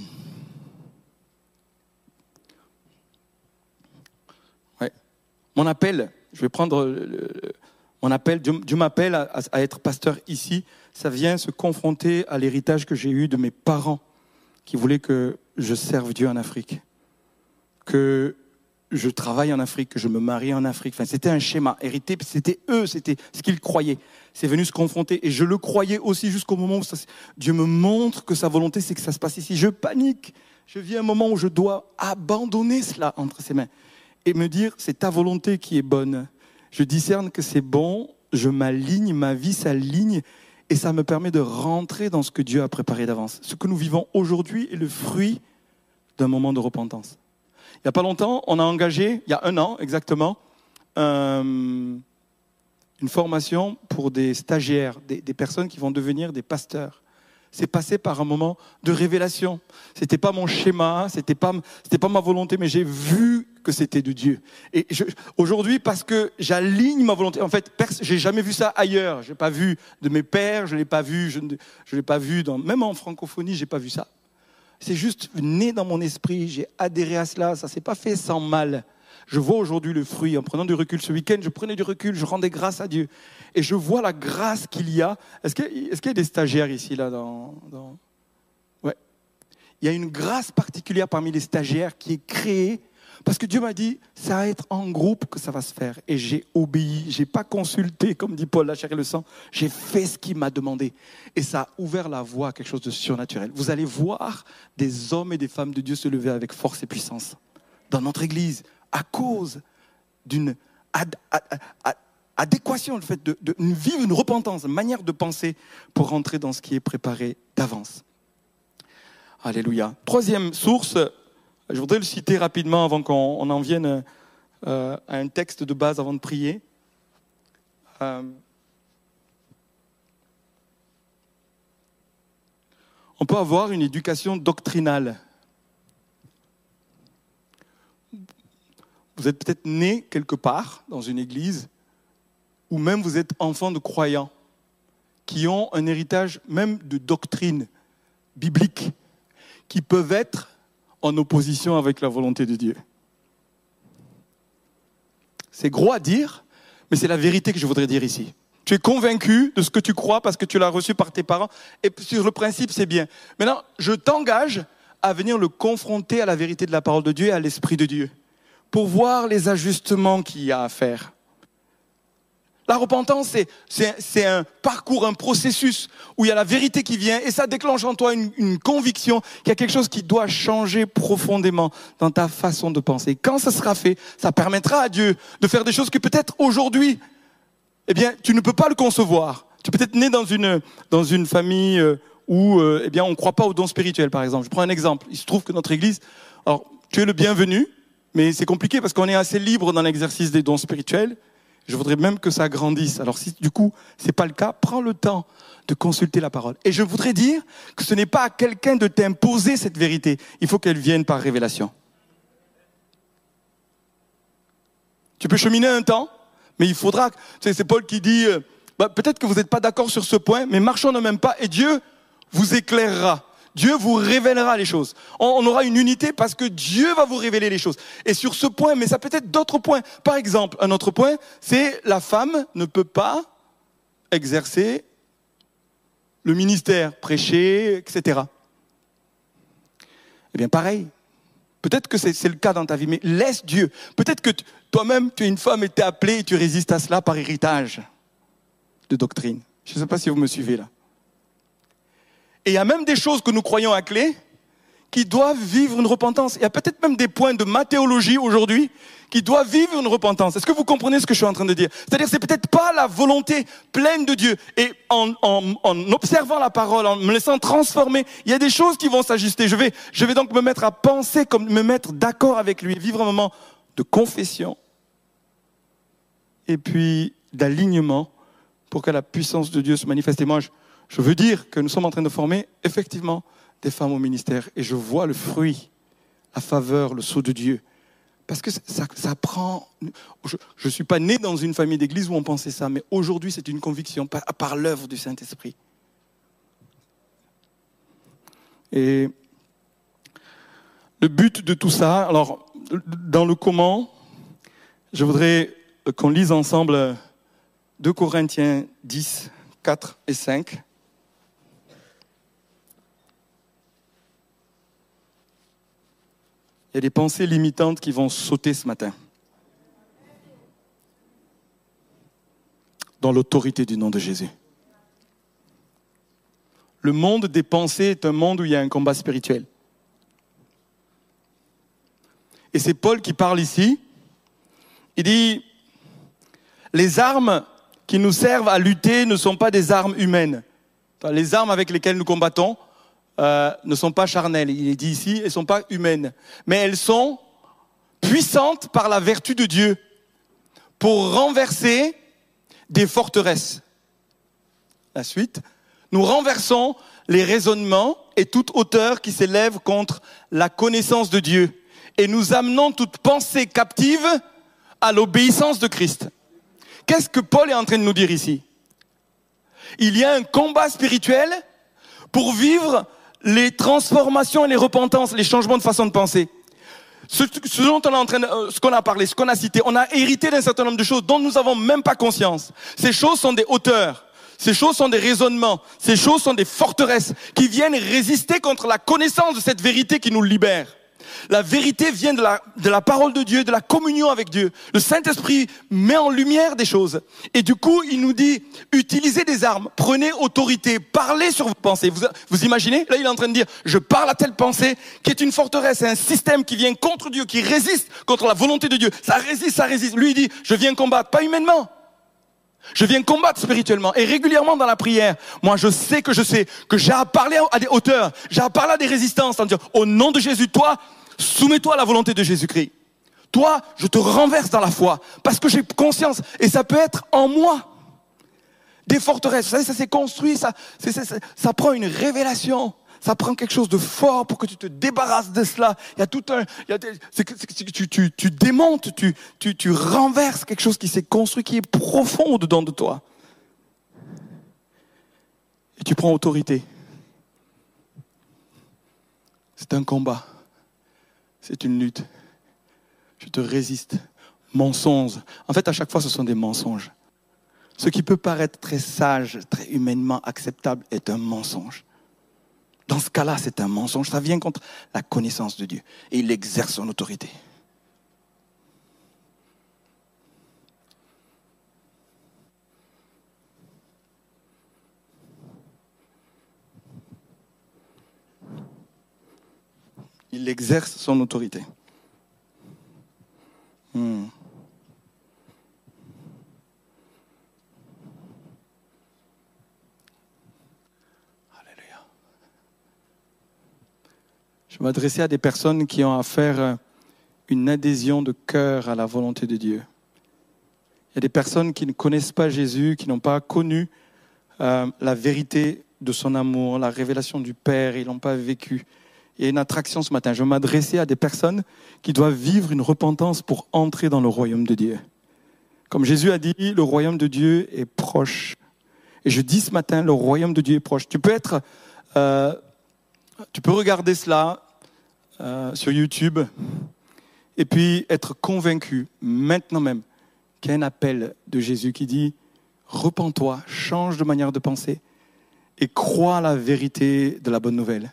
mon appel. Je vais prendre on Dieu, m'appelle à, être pasteur ici. Ça vient se confronter à l'héritage que j'ai eu de mes parents qui voulaient que je serve Dieu en Afrique, que je travaille en Afrique, que je me marie en Afrique. Enfin, c'était un schéma hérité, c'était eux, c'était ce qu'ils croyaient. C'est venu se confronter et je le croyais aussi jusqu'au moment où Dieu me montre que sa volonté, c'est que ça se passe ici. Je panique. Je vis un moment où je dois abandonner cela entre ses mains et me dire, c'est ta volonté qui est bonne je discerne que c'est bon, je m'aligne, ma vie s'aligne, et ça me permet de rentrer dans ce que Dieu a préparé d'avance. Ce que nous vivons aujourd'hui est le fruit d'un moment de repentance. Il n'y a pas longtemps, on a engagé, il y a un an exactement, euh, une formation pour des stagiaires, des, des personnes qui vont devenir des pasteurs c'est passé par un moment de révélation. C'était pas mon schéma, c'était pas, pas ma volonté, mais j'ai vu que c'était de Dieu. Et aujourd'hui, parce que j'aligne ma volonté, en fait, j'ai jamais vu ça ailleurs. J'ai pas vu de mes pères, je l'ai pas vu, je ne l'ai pas vu dans, même en francophonie, j'ai pas vu ça. C'est juste né dans mon esprit, j'ai adhéré à cela, ça s'est pas fait sans mal. Je vois aujourd'hui le fruit. En prenant du recul ce week-end, je prenais du recul, je rendais grâce à Dieu. Et je vois la grâce qu'il y a. Est-ce qu'il y a des stagiaires ici, là dans. Il y a une grâce particulière parmi les stagiaires qui est créée parce que Dieu m'a dit, ça va être en groupe que ça va se faire. Et j'ai obéi, j'ai pas consulté, comme dit Paul, la chair et le sang. J'ai fait ce qu'il m'a demandé. Et ça a ouvert la voie à quelque chose de surnaturel. Vous allez voir des hommes et des femmes de Dieu se lever avec force et puissance dans notre église, à cause d'une adéquation, le fait de, vivre une repentance, une manière de penser pour rentrer dans ce qui est préparé d'avance. Alléluia. Troisième source, je voudrais le citer rapidement avant qu'on en vienne euh, à un texte de base avant de prier. Euh, on peut avoir une éducation doctrinale. Vous êtes peut-être né quelque part dans une église, ou même vous êtes enfant de croyants qui ont un héritage même de doctrine biblique, qui peuvent être en opposition avec la volonté de Dieu. C'est gros à dire, mais c'est la vérité que je voudrais dire ici. Tu es convaincu de ce que tu crois parce que tu l'as reçu par tes parents, et sur le principe, c'est bien. Maintenant, je t'engage à venir le confronter à la vérité de la parole de Dieu et à l'Esprit de Dieu, pour voir les ajustements qu'il y a à faire. La repentance, c'est un parcours, un processus où il y a la vérité qui vient et ça déclenche en toi une, conviction qu'il y a quelque chose qui doit changer profondément dans ta façon de penser. Quand ça sera fait, ça permettra à Dieu de faire des choses que peut-être aujourd'hui, eh bien, tu ne peux pas le concevoir. Tu peux être né dans une, dans une famille euh, où euh, eh bien, on ne croit pas aux dons spirituels, par exemple. Je prends un exemple. Il se trouve que notre Église, alors tu es le bienvenu, mais c'est compliqué parce qu'on est assez libre dans l'exercice des dons spirituels. Je voudrais même que ça grandisse. Alors si du coup c'est pas le cas, prends le temps de consulter la parole. Et je voudrais dire que ce n'est pas à quelqu'un de t'imposer cette vérité. Il faut qu'elle vienne par révélation. Tu peux cheminer un temps, mais il faudra. C'est Paul qui dit euh, bah, peut-être que vous n'êtes pas d'accord sur ce point, mais marchons ne même pas, et Dieu vous éclairera. Dieu vous révélera les choses. On aura une unité parce que Dieu va vous révéler les choses. Et sur ce point, mais ça peut être d'autres points. Par exemple, un autre point, c'est la femme ne peut pas exercer le ministère, prêcher, etc. Eh bien, pareil. Peut-être que c'est le cas dans ta vie, mais laisse Dieu. Peut-être que toi-même, tu es une femme et tu es appelée et tu résistes à cela par héritage de doctrine. Je ne sais pas si vous me suivez là. Et il y a même des choses que nous croyons à clé qui doivent vivre une repentance. Il y a peut-être même des points de ma théologie aujourd'hui qui doivent vivre une repentance. Est-ce que vous comprenez ce que je suis en train de dire? C'est-à-dire, c'est peut-être pas la volonté pleine de Dieu. Et en, en, en, observant la parole, en me laissant transformer, il y a des choses qui vont s'ajuster. Je vais, je vais donc me mettre à penser comme me mettre d'accord avec lui, vivre un moment de confession et puis d'alignement pour que la puissance de Dieu se manifeste. Et moi, je, je veux dire que nous sommes en train de former effectivement des femmes au ministère et je vois le fruit, la faveur, le sceau de Dieu. Parce que ça, prend. Je ne suis pas né dans une famille d'église où on pensait ça, mais aujourd'hui c'est une conviction par l'œuvre du Saint-Esprit. Et le but de tout ça, alors dans le comment, je voudrais qu'on lise ensemble 2 Corinthiens 10, 4 et 5. Il y a des pensées limitantes qui vont sauter ce matin. Dans l'autorité du nom de Jésus. Le monde des pensées est un monde où il y a un combat spirituel. Et c'est Paul qui parle ici. Il dit, les armes qui nous servent à lutter ne sont pas des armes humaines. Les armes avec lesquelles nous combattons, euh, ne sont pas charnelles, il est dit ici, elles ne sont pas humaines, mais elles sont puissantes par la vertu de Dieu pour renverser des forteresses. La suite, nous renversons les raisonnements et toute hauteur qui s'élève contre la connaissance de Dieu. Et nous amenons toute pensée captive à l'obéissance de Christ. Qu'est-ce que Paul est en train de nous dire ici? Il y a un combat spirituel pour vivre les transformations et les repentances, les changements de façon de penser. Ce, dont on est en train euh, ce qu'on a parlé, ce qu'on a cité, on a hérité d'un certain nombre de choses dont nous n'avons même pas conscience. Ces choses sont des hauteurs. Ces choses sont des raisonnements. Ces choses sont des forteresses qui viennent résister contre la connaissance de cette vérité qui nous libère. La vérité vient de la, parole de Dieu, de la communion avec Dieu. Le Saint-Esprit met en lumière des choses. Et du coup, il nous dit, utilisez des armes, prenez autorité, parlez sur vos pensées. Vous, imaginez? Là, il est en train de dire, je parle à telle pensée qui est une forteresse, un système qui vient contre Dieu, qui résiste contre la volonté de Dieu. Ça résiste, ça résiste. Lui, il dit, je viens combattre, pas humainement. Je viens combattre spirituellement et régulièrement dans la prière. Moi, je sais que je sais que j'ai à parler à des hauteurs, j'ai à parler à des résistances en disant, au nom de Jésus, toi, Soumets-toi à la volonté de Jésus-Christ. Toi, je te renverse dans la foi parce que j'ai conscience et ça peut être en moi. Des forteresses, vous savez, ça s'est construit, ça, prend une révélation. Ça prend quelque chose de fort pour que tu te débarrasses de cela. Il y a tout un, tu, démontes, tu, tu, tu renverses quelque chose qui s'est construit, qui est profond au-dedans de toi. Et tu prends autorité. C'est un combat. C'est une lutte. Je te résiste. Mensonge. En fait, à chaque fois, ce sont des mensonges. Ce qui peut paraître très sage, très humainement acceptable, est un mensonge. Dans ce cas-là, c'est un mensonge. Ça vient contre la connaissance de Dieu. Et il exerce son autorité. Il exerce son autorité. Hmm. Je m'adressais à des personnes qui ont à euh, une adhésion de cœur à la volonté de Dieu. Il y a des personnes qui ne connaissent pas Jésus, qui n'ont pas connu euh, la vérité de son amour, la révélation du Père, ils n'ont pas vécu. Il y a une attraction ce matin. Je m'adressais à des personnes qui doivent vivre une repentance pour entrer dans le royaume de Dieu. Comme Jésus a dit, le royaume de Dieu est proche. Et je dis ce matin, le royaume de Dieu est proche. Tu peux être, euh, tu peux regarder cela euh, sur YouTube et puis être convaincu maintenant même qu'il y a un appel de Jésus qui dit repens-toi, change de manière de penser et crois la vérité de la bonne nouvelle.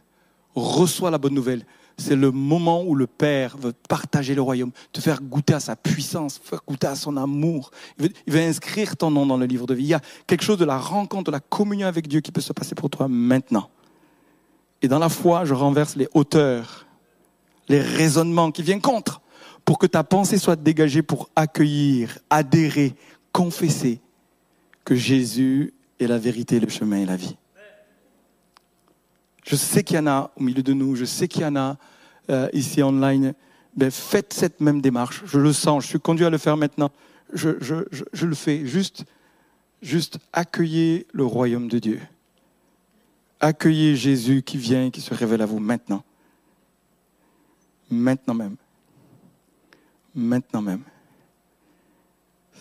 Reçois la bonne nouvelle. C'est le moment où le Père veut partager le royaume, te faire goûter à sa puissance, faire goûter à son amour. Il veut inscrire ton nom dans le livre de vie. Il y a quelque chose de la rencontre, de la communion avec Dieu qui peut se passer pour toi maintenant. Et dans la foi, je renverse les hauteurs les raisonnements qui viennent contre, pour que ta pensée soit dégagée pour accueillir, adhérer, confesser que Jésus est la vérité, le chemin et la vie. Je sais qu'il y en a au milieu de nous, je sais qu'il y en a euh, ici online. Ben, faites cette même démarche. Je le sens, je suis conduit à le faire maintenant. Je, le fais. Juste, juste accueillez le royaume de Dieu. Accueillez Jésus qui vient qui se révèle à vous maintenant maintenant même. Maintenant même.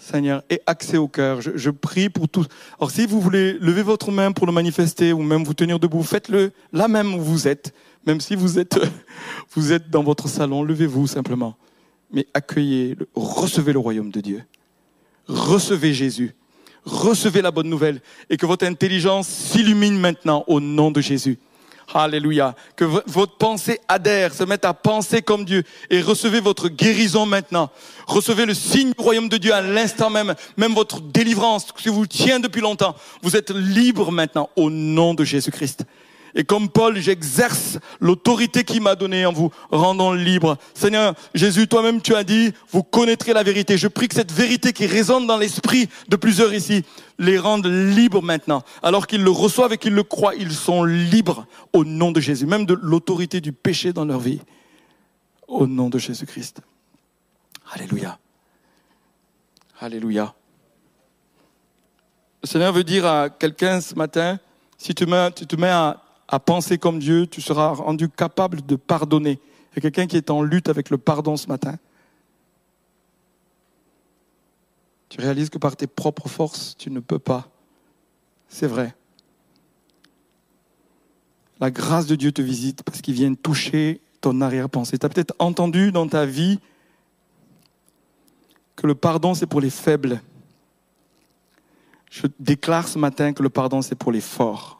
Seigneur, et accès au cœur. Je, prie pour tous. Alors, si vous voulez lever votre main pour le manifester ou même vous tenir debout, faites-le là même où vous êtes. Même si vous êtes, [laughs] vous êtes dans votre salon, levez-vous simplement. Mais accueillez, recevez le royaume de Dieu. Recevez Jésus. Recevez la bonne nouvelle et que votre intelligence s'illumine maintenant au nom de Jésus. Alléluia. Que votre pensée adhère, se mette à penser comme Dieu et recevez votre guérison maintenant. Recevez le signe du royaume de Dieu à l'instant même, même votre délivrance qui vous tient depuis longtemps. Vous êtes libre maintenant au nom de Jésus-Christ. Et comme Paul, j'exerce l'autorité qu'il m'a donnée en vous rendant libre. Seigneur Jésus, toi-même tu as dit, vous connaîtrez la vérité. Je prie que cette vérité qui résonne dans l'esprit de plusieurs ici les rende libres maintenant. Alors qu'ils le reçoivent et qu'ils le croient, ils sont libres au nom de Jésus, même de l'autorité du péché dans leur vie. Au nom de Jésus-Christ. Alléluia. Alléluia. Le Seigneur veut dire à quelqu'un ce matin, si tu, tu te mets à à penser comme Dieu, tu seras rendu capable de pardonner. Il y a quelqu'un qui est en lutte avec le pardon ce matin. Tu réalises que par tes propres forces, tu ne peux pas. C'est vrai. La grâce de Dieu te visite parce qu'il vient toucher ton arrière-pensée. Tu as peut-être entendu dans ta vie que le pardon, c'est pour les faibles. Je déclare ce matin que le pardon, c'est pour les forts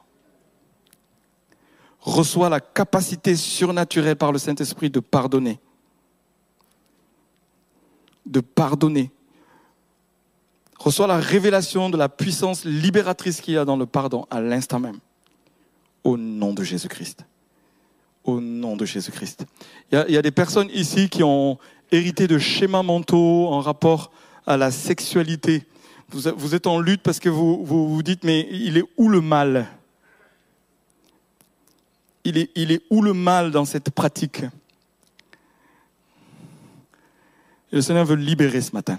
reçoit la capacité surnaturelle par le Saint-Esprit de pardonner. De pardonner. Reçoit la révélation de la puissance libératrice qu'il y a dans le pardon à l'instant même. Au nom de Jésus-Christ. Au nom de Jésus-Christ. Il, y, a, des personnes ici qui ont hérité de schémas mentaux en rapport à la sexualité. Vous, êtes en lutte parce que vous, vous vous dites, mais il est où le mal? Il est, où le mal dans cette pratique? Et le Seigneur veut libérer ce matin.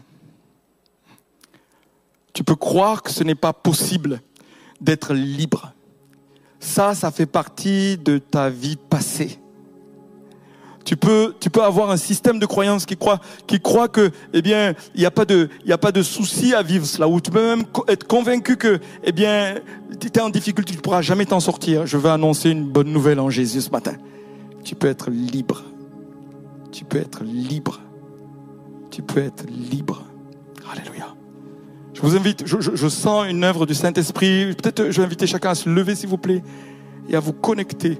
Tu peux croire que ce n'est pas possible d'être libre. Ça, ça fait partie de ta vie passée. Tu peux, tu peux avoir un système de croyance qui croit, qui croit que, eh bien, il n'y a pas de, il a pas de souci à vivre cela. Ou tu peux même être convaincu que, eh bien, tu es en difficulté, tu ne pourras jamais t'en sortir. Je veux annoncer une bonne nouvelle en Jésus ce matin. Tu peux être libre. Tu peux être libre. Tu peux être libre. Alléluia. Je vous invite, je, je, je sens une œuvre du Saint-Esprit. Peut-être je vais inviter chacun à se lever, s'il vous plaît, et à vous connecter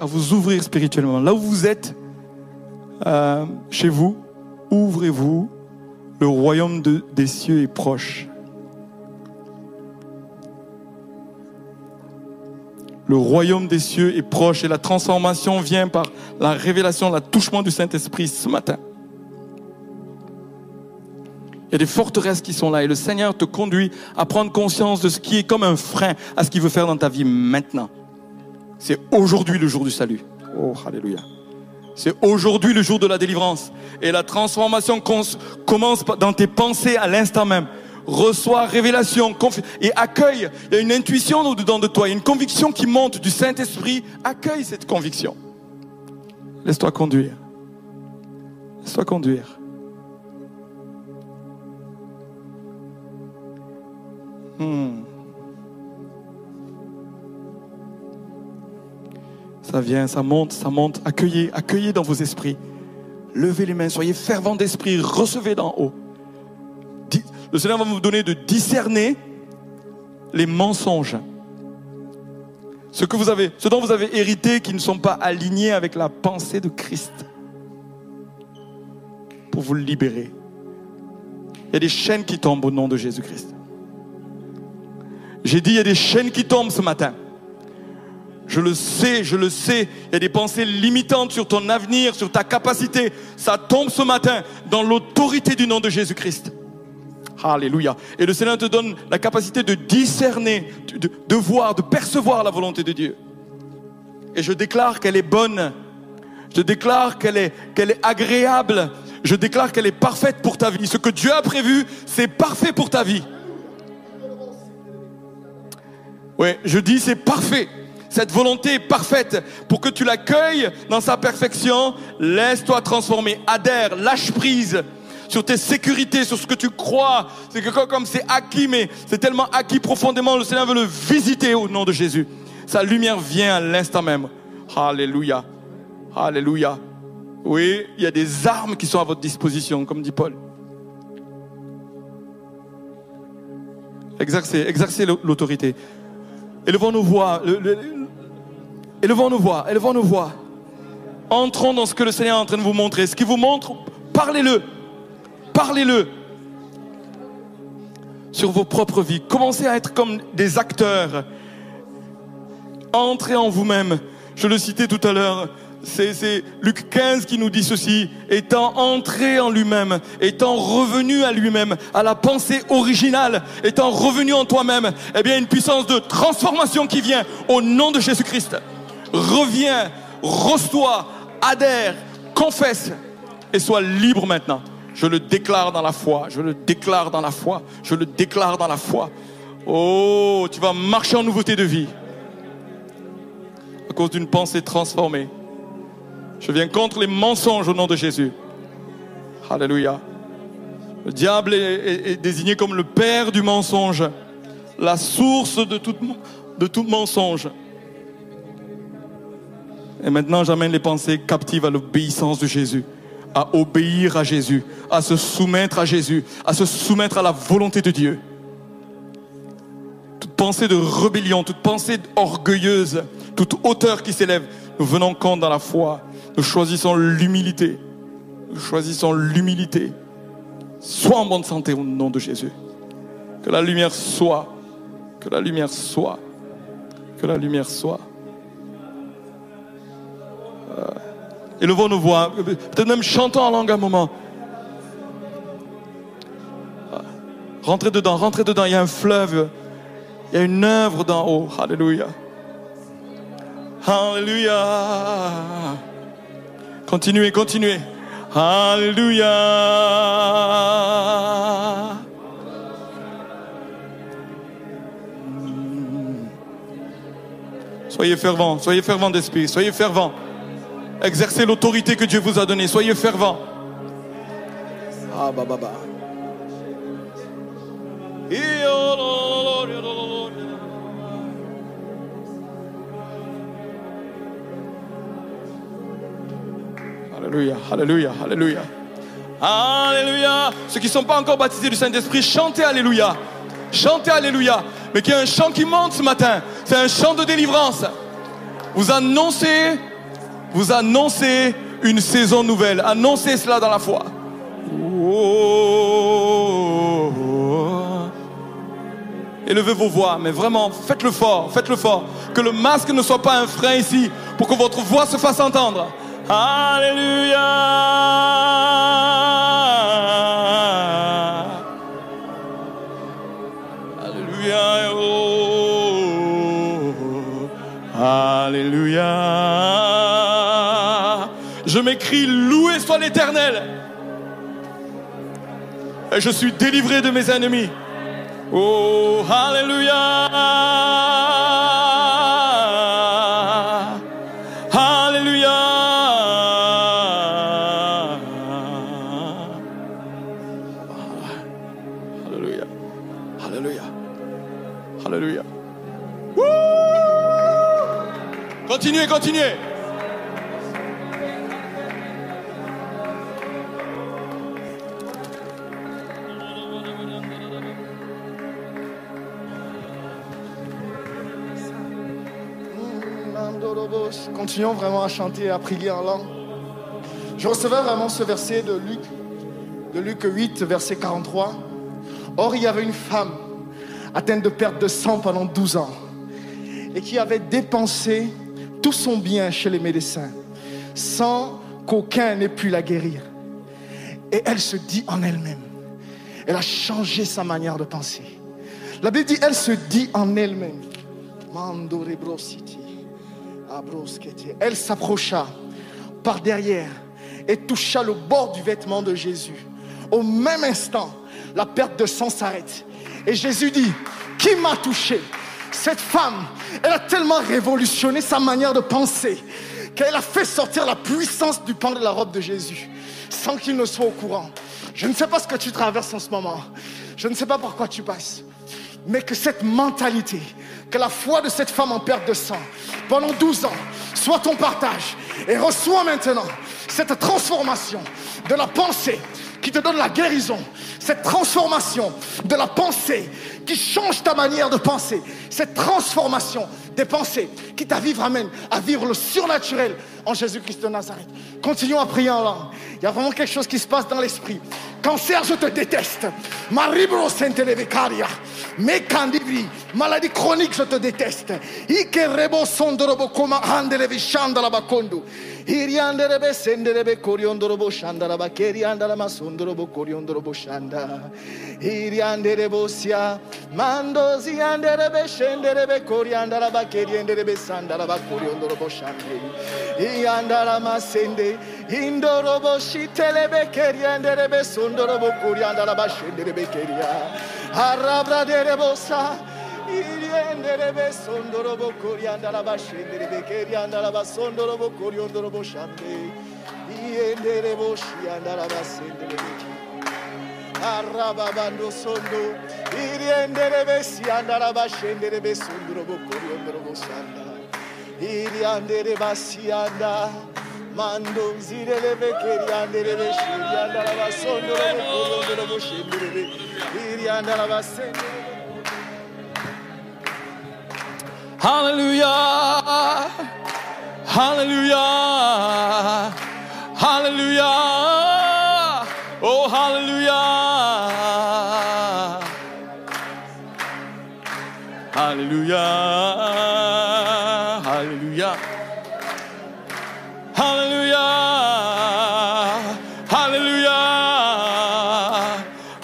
à vous ouvrir spirituellement. Là où vous êtes, euh, chez vous, ouvrez-vous. Le royaume de, des cieux est proche. Le royaume des cieux est proche et la transformation vient par la révélation, l'attouchement du Saint-Esprit ce matin. Il y a des forteresses qui sont là et le Seigneur te conduit à prendre conscience de ce qui est comme un frein à ce qu'il veut faire dans ta vie maintenant. C'est aujourd'hui le jour du salut. Oh, alléluia. C'est aujourd'hui le jour de la délivrance. Et la transformation commence dans tes pensées à l'instant même. Reçois révélation et accueille. Il y a une intuition au-dedans de toi, il y a une conviction qui monte du Saint-Esprit. Accueille cette conviction. Laisse-toi conduire. Laisse-toi conduire. Hmm. Ça vient, ça monte, ça monte. Accueillez, accueillez dans vos esprits. Levez les mains, soyez fervents d'esprit, recevez d'en haut. Le Seigneur va vous donner de discerner les mensonges. Ce, que vous avez, ce dont vous avez hérité qui ne sont pas alignés avec la pensée de Christ. Pour vous libérer. Il y a des chaînes qui tombent au nom de Jésus-Christ. J'ai dit, il y a des chaînes qui tombent ce matin. Je le sais, je le sais. Il y a des pensées limitantes sur ton avenir, sur ta capacité. Ça tombe ce matin dans l'autorité du nom de Jésus-Christ. Alléluia. Et le Seigneur te donne la capacité de discerner, de, voir, de percevoir la volonté de Dieu. Et je déclare qu'elle est bonne. Je déclare qu'elle est, qu'elle est agréable. Je déclare qu'elle est parfaite pour ta vie. Ce que Dieu a prévu, c'est parfait pour ta vie. Oui, je dis c'est parfait. Cette volonté parfaite. Pour que tu l'accueilles dans sa perfection, laisse-toi transformer. Adhère, lâche prise sur tes sécurités, sur ce que tu crois. C'est que comme c'est acquis, mais c'est tellement acquis profondément, le Seigneur veut le visiter au nom de Jésus. Sa lumière vient à l'instant même. Alléluia. Alléluia. Oui, il y a des armes qui sont à votre disposition, comme dit Paul. Exercez, exercez l'autorité. Élevons nos voix. Élevons nos voix. Élevons nos voix. Entrons dans ce que le Seigneur est en train de vous montrer. Ce qu'il vous montre, parlez-le. Parlez-le. Sur vos propres vies. Commencez à être comme des acteurs. Entrez en vous-même. Je le citais tout à l'heure c'est Luc 15 qui nous dit ceci, étant entré en lui-même, étant revenu à lui-même, à la pensée originale, étant revenu en toi-même, eh bien une puissance de transformation qui vient au nom de Jésus-Christ. Reviens, reçois, adhère, confesse et sois libre maintenant. Je le déclare dans la foi, je le déclare dans la foi, je le déclare dans la foi. Oh, tu vas marcher en nouveauté de vie à cause d'une pensée transformée. Je viens contre les mensonges au nom de Jésus. Alléluia. Le diable est, désigné comme le père du mensonge, la source de tout, de tout mensonge. Et maintenant, j'amène les pensées captives à l'obéissance de Jésus, à obéir à Jésus, à se soumettre à Jésus, à se soumettre à la volonté de Dieu. Toute pensée de rébellion, toute pensée orgueilleuse, toute hauteur qui s'élève, nous venons compte dans la foi nous choisissons l'humilité. Nous choisissons l'humilité. Sois en bonne santé au nom de Jésus. Que la lumière soit. Que la lumière soit. Que la lumière soit. Élevons nos voix. Peut-être même chantons en langue un moment. Rentrez dedans, rentrez dedans. Il y a un fleuve. Il y a une œuvre d'en haut. Alléluia. Alléluia. Continuez, continuez. Alléluia. Soyez fervent, soyez fervent d'esprit, soyez fervent. Exercez l'autorité que Dieu vous a donnée, soyez fervent. Ah, bah, bah, bah. Alléluia, Alléluia, Alléluia. Alléluia. Ceux qui ne sont pas encore baptisés du Saint-Esprit, chantez Alléluia. Chantez Alléluia. Mais qu'il y a un chant qui monte ce matin. C'est un chant de délivrance. Vous annoncez, vous annoncez une saison nouvelle. Annoncez cela dans la foi. Élevez vos voix, mais vraiment, faites-le fort, faites-le fort. Que le masque ne soit pas un frein ici pour que votre voix se fasse entendre. Alléluia. Alléluia. Oh. Alléluia. Je m'écris, loué soit l'Éternel. Et je suis délivré de mes ennemis. Oh, Alléluia. Alléluia. Alléluia. Alléluia. Alléluia. Continuez, continuez. Continuons vraiment à chanter et à prier en langue. Je recevais vraiment ce verset de Luc, de Luc 8, verset 43. Or, il y avait une femme atteinte de perte de sang pendant 12 ans et qui avait dépensé tout son bien chez les médecins sans qu'aucun n'ait pu la guérir. Et elle se dit en elle-même, elle a changé sa manière de penser. La Bible dit, elle se dit en elle-même. Elle s'approcha par derrière et toucha le bord du vêtement de Jésus. Au même instant, la perte de sang s'arrête. Et Jésus dit, qui m'a touché? Cette femme, elle a tellement révolutionné sa manière de penser qu'elle a fait sortir la puissance du pan de la robe de Jésus sans qu'il ne soit au courant. Je ne sais pas ce que tu traverses en ce moment. Je ne sais pas par quoi tu passes. Mais que cette mentalité, que la foi de cette femme en perte de sang pendant 12 ans soit ton partage. Et reçois maintenant cette transformation de la pensée qui te donne la guérison. Cette transformation de la pensée qui change ta manière de penser. Cette transformation des pensées qui t'arrive ramène à vivre le surnaturel en Jésus-Christ de Nazareth. Continuons à prier en langue. Il y a vraiment quelque chose qui se passe dans l'esprit. Cancer, je te déteste. Maribro Sainte-Levecaria. Mécandibri. Maladie chronique, je te déteste. Ikerebo sondorobo koma handelevi shandala bakondo. Irianderebe senderebe koriondorobo shandala bakeri andala masondorobo koriondorobo shanda. Irianderebo sia. mandozi yandere beshendere bekori yandara bakeri yendere besandara bakori yondoro boşanderi yandara masende indoro boşi telebe keri yendere besondoro bokori yandara başendere bekeri ya harabra dere bosa yendere besondoro bokori yandara başendere bekeri yandara basondoro bokori yondoro boşanderi yendere boşi yandara basendere bekeri arababando sondo iriendere bosanda iriandere mando zirele Hallelujah! Hallelujah! Hallelujah! Oh, hallelujah! Hallelujah. Hallelujah. Hallelujah. Hallelujah.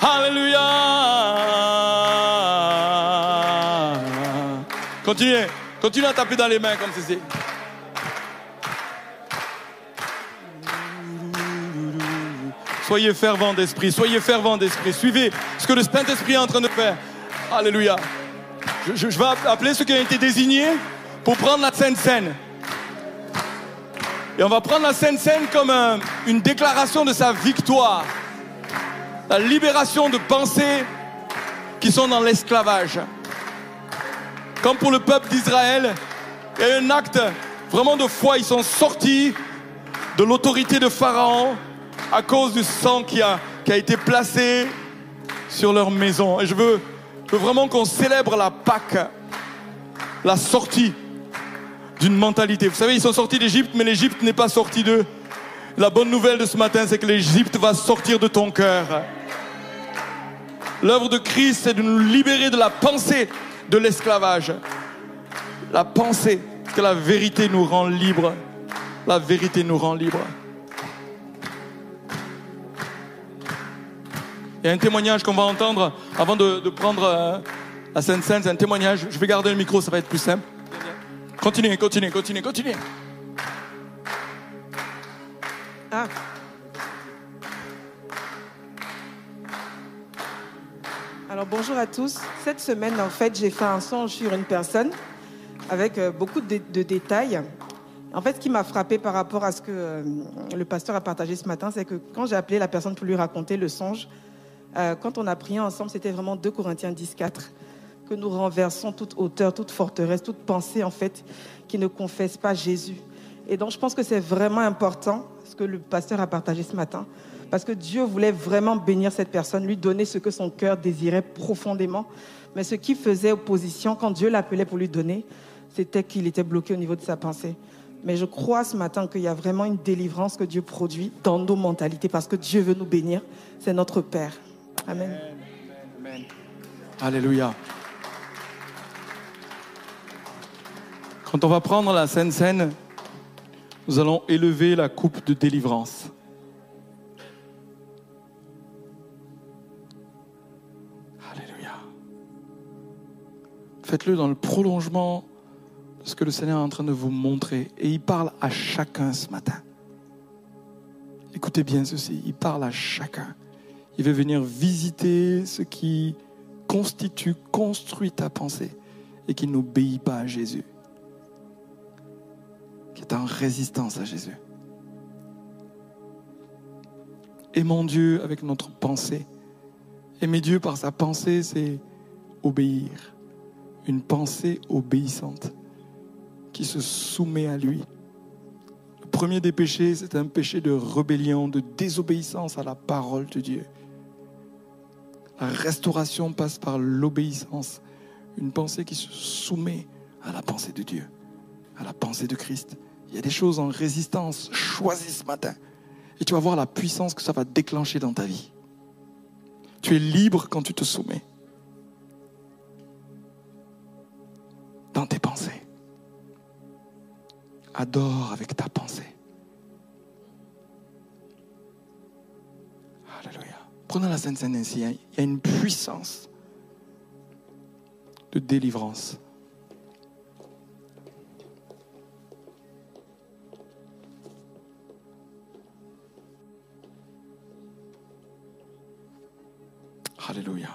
Hallelujah. Continuez. Continuez à taper dans les mains comme ceci. Soyez fervents d'esprit, soyez fervents d'esprit. Suivez ce que le Saint-Esprit est en train de faire. Alléluia. Je, vais appeler ceux qui ont été désignés pour prendre la Sainte Seine. Et on va prendre la Sainte Seine comme un- une déclaration de sa victoire. La libération de pensées qui sont dans l'esclavage. Comme pour le peuple d'Israël, il y a un acte vraiment de foi. Ils sont sortis de l'autorité de Pharaon à cause du sang qui a, qui a été placé sur leur maison. Et je veux, veux vraiment qu'on célèbre la Pâque, la sortie d'une mentalité. Vous savez, ils sont sortis d'Égypte, mais l'Égypte n'est pas sortie d'eux. La bonne nouvelle de ce matin, c'est que l'Égypte va sortir de ton cœur. L'œuvre de Christ, c'est de nous libérer de la pensée de l'esclavage. La pensée, que la vérité nous rend libres. La vérité nous rend libres. Il y a un témoignage qu'on va entendre avant de, prendre euh, la Sainte Seine. C'est un témoignage. Je vais garder le micro, ça va être plus simple. Continuez, continuez, continuez, continuez. Ah. Alors bonjour à tous. Cette semaine, en fait, j'ai fait un songe sur une personne avec euh, beaucoup de, de détails. En fait, ce qui m'a frappé par rapport à ce que euh, le pasteur a partagé ce matin, c'est que quand j'ai appelé la personne pour lui raconter le songe, euh, quand on a prié ensemble, c'était vraiment 2 Corinthiens 10, 4, que nous renversons toute hauteur, toute forteresse, toute pensée, en fait, qui ne confesse pas Jésus. Et donc, je pense que c'est vraiment important, ce que le pasteur a partagé ce matin, parce que Dieu voulait vraiment bénir cette personne, lui donner ce que son cœur désirait profondément. Mais ce qui faisait opposition, quand Dieu l'appelait pour lui donner, c'était qu'il était bloqué au niveau de sa pensée. Mais je crois ce matin qu'il y a vraiment une délivrance que Dieu produit dans nos mentalités, parce que Dieu veut nous bénir. C'est notre Père. Amen. Alléluia. Quand on va prendre la Sainte Seine, nous allons élever la coupe de délivrance. Alléluia. Faites-le dans le prolongement de ce que le Seigneur est en train de vous montrer. Et il parle à chacun ce matin. Écoutez bien ceci, il parle à chacun. Il veut venir visiter ce qui constitue, construit ta pensée et qui n'obéit pas à Jésus, qui est en résistance à Jésus. Aimons Dieu avec notre pensée. Aimer Dieu par sa pensée, c'est obéir. Une pensée obéissante qui se soumet à lui. Le premier des péchés, c'est un péché de rébellion, de désobéissance à la parole de Dieu. La restauration passe par l'obéissance. Une pensée qui se soumet à la pensée de Dieu, à la pensée de Christ. Il y a des choses en résistance. Choisis ce matin. Et tu vas voir la puissance que ça va déclencher dans ta vie. Tu es libre quand tu te soumets. Dans tes pensées. Adore avec ta pensée. Alléluia. Prenons la Sainte Seine ainsi. Il y a une puissance de délivrance. Alléluia.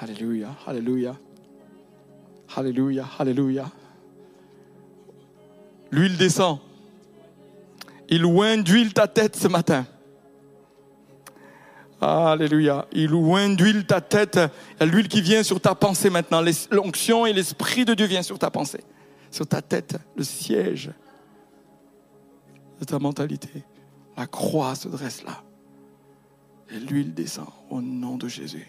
Alléluia, Alléluia. Alléluia, Alléluia. L'huile descend. Il oint d'huile ta tête ce matin. Alléluia. Il oint d'huile ta tête. Il y a l'huile qui vient sur ta pensée maintenant. L'onction et l'Esprit de Dieu vient sur ta pensée. Sur ta tête, le siège de ta mentalité. La croix se dresse là. Et l'huile descend au nom de Jésus.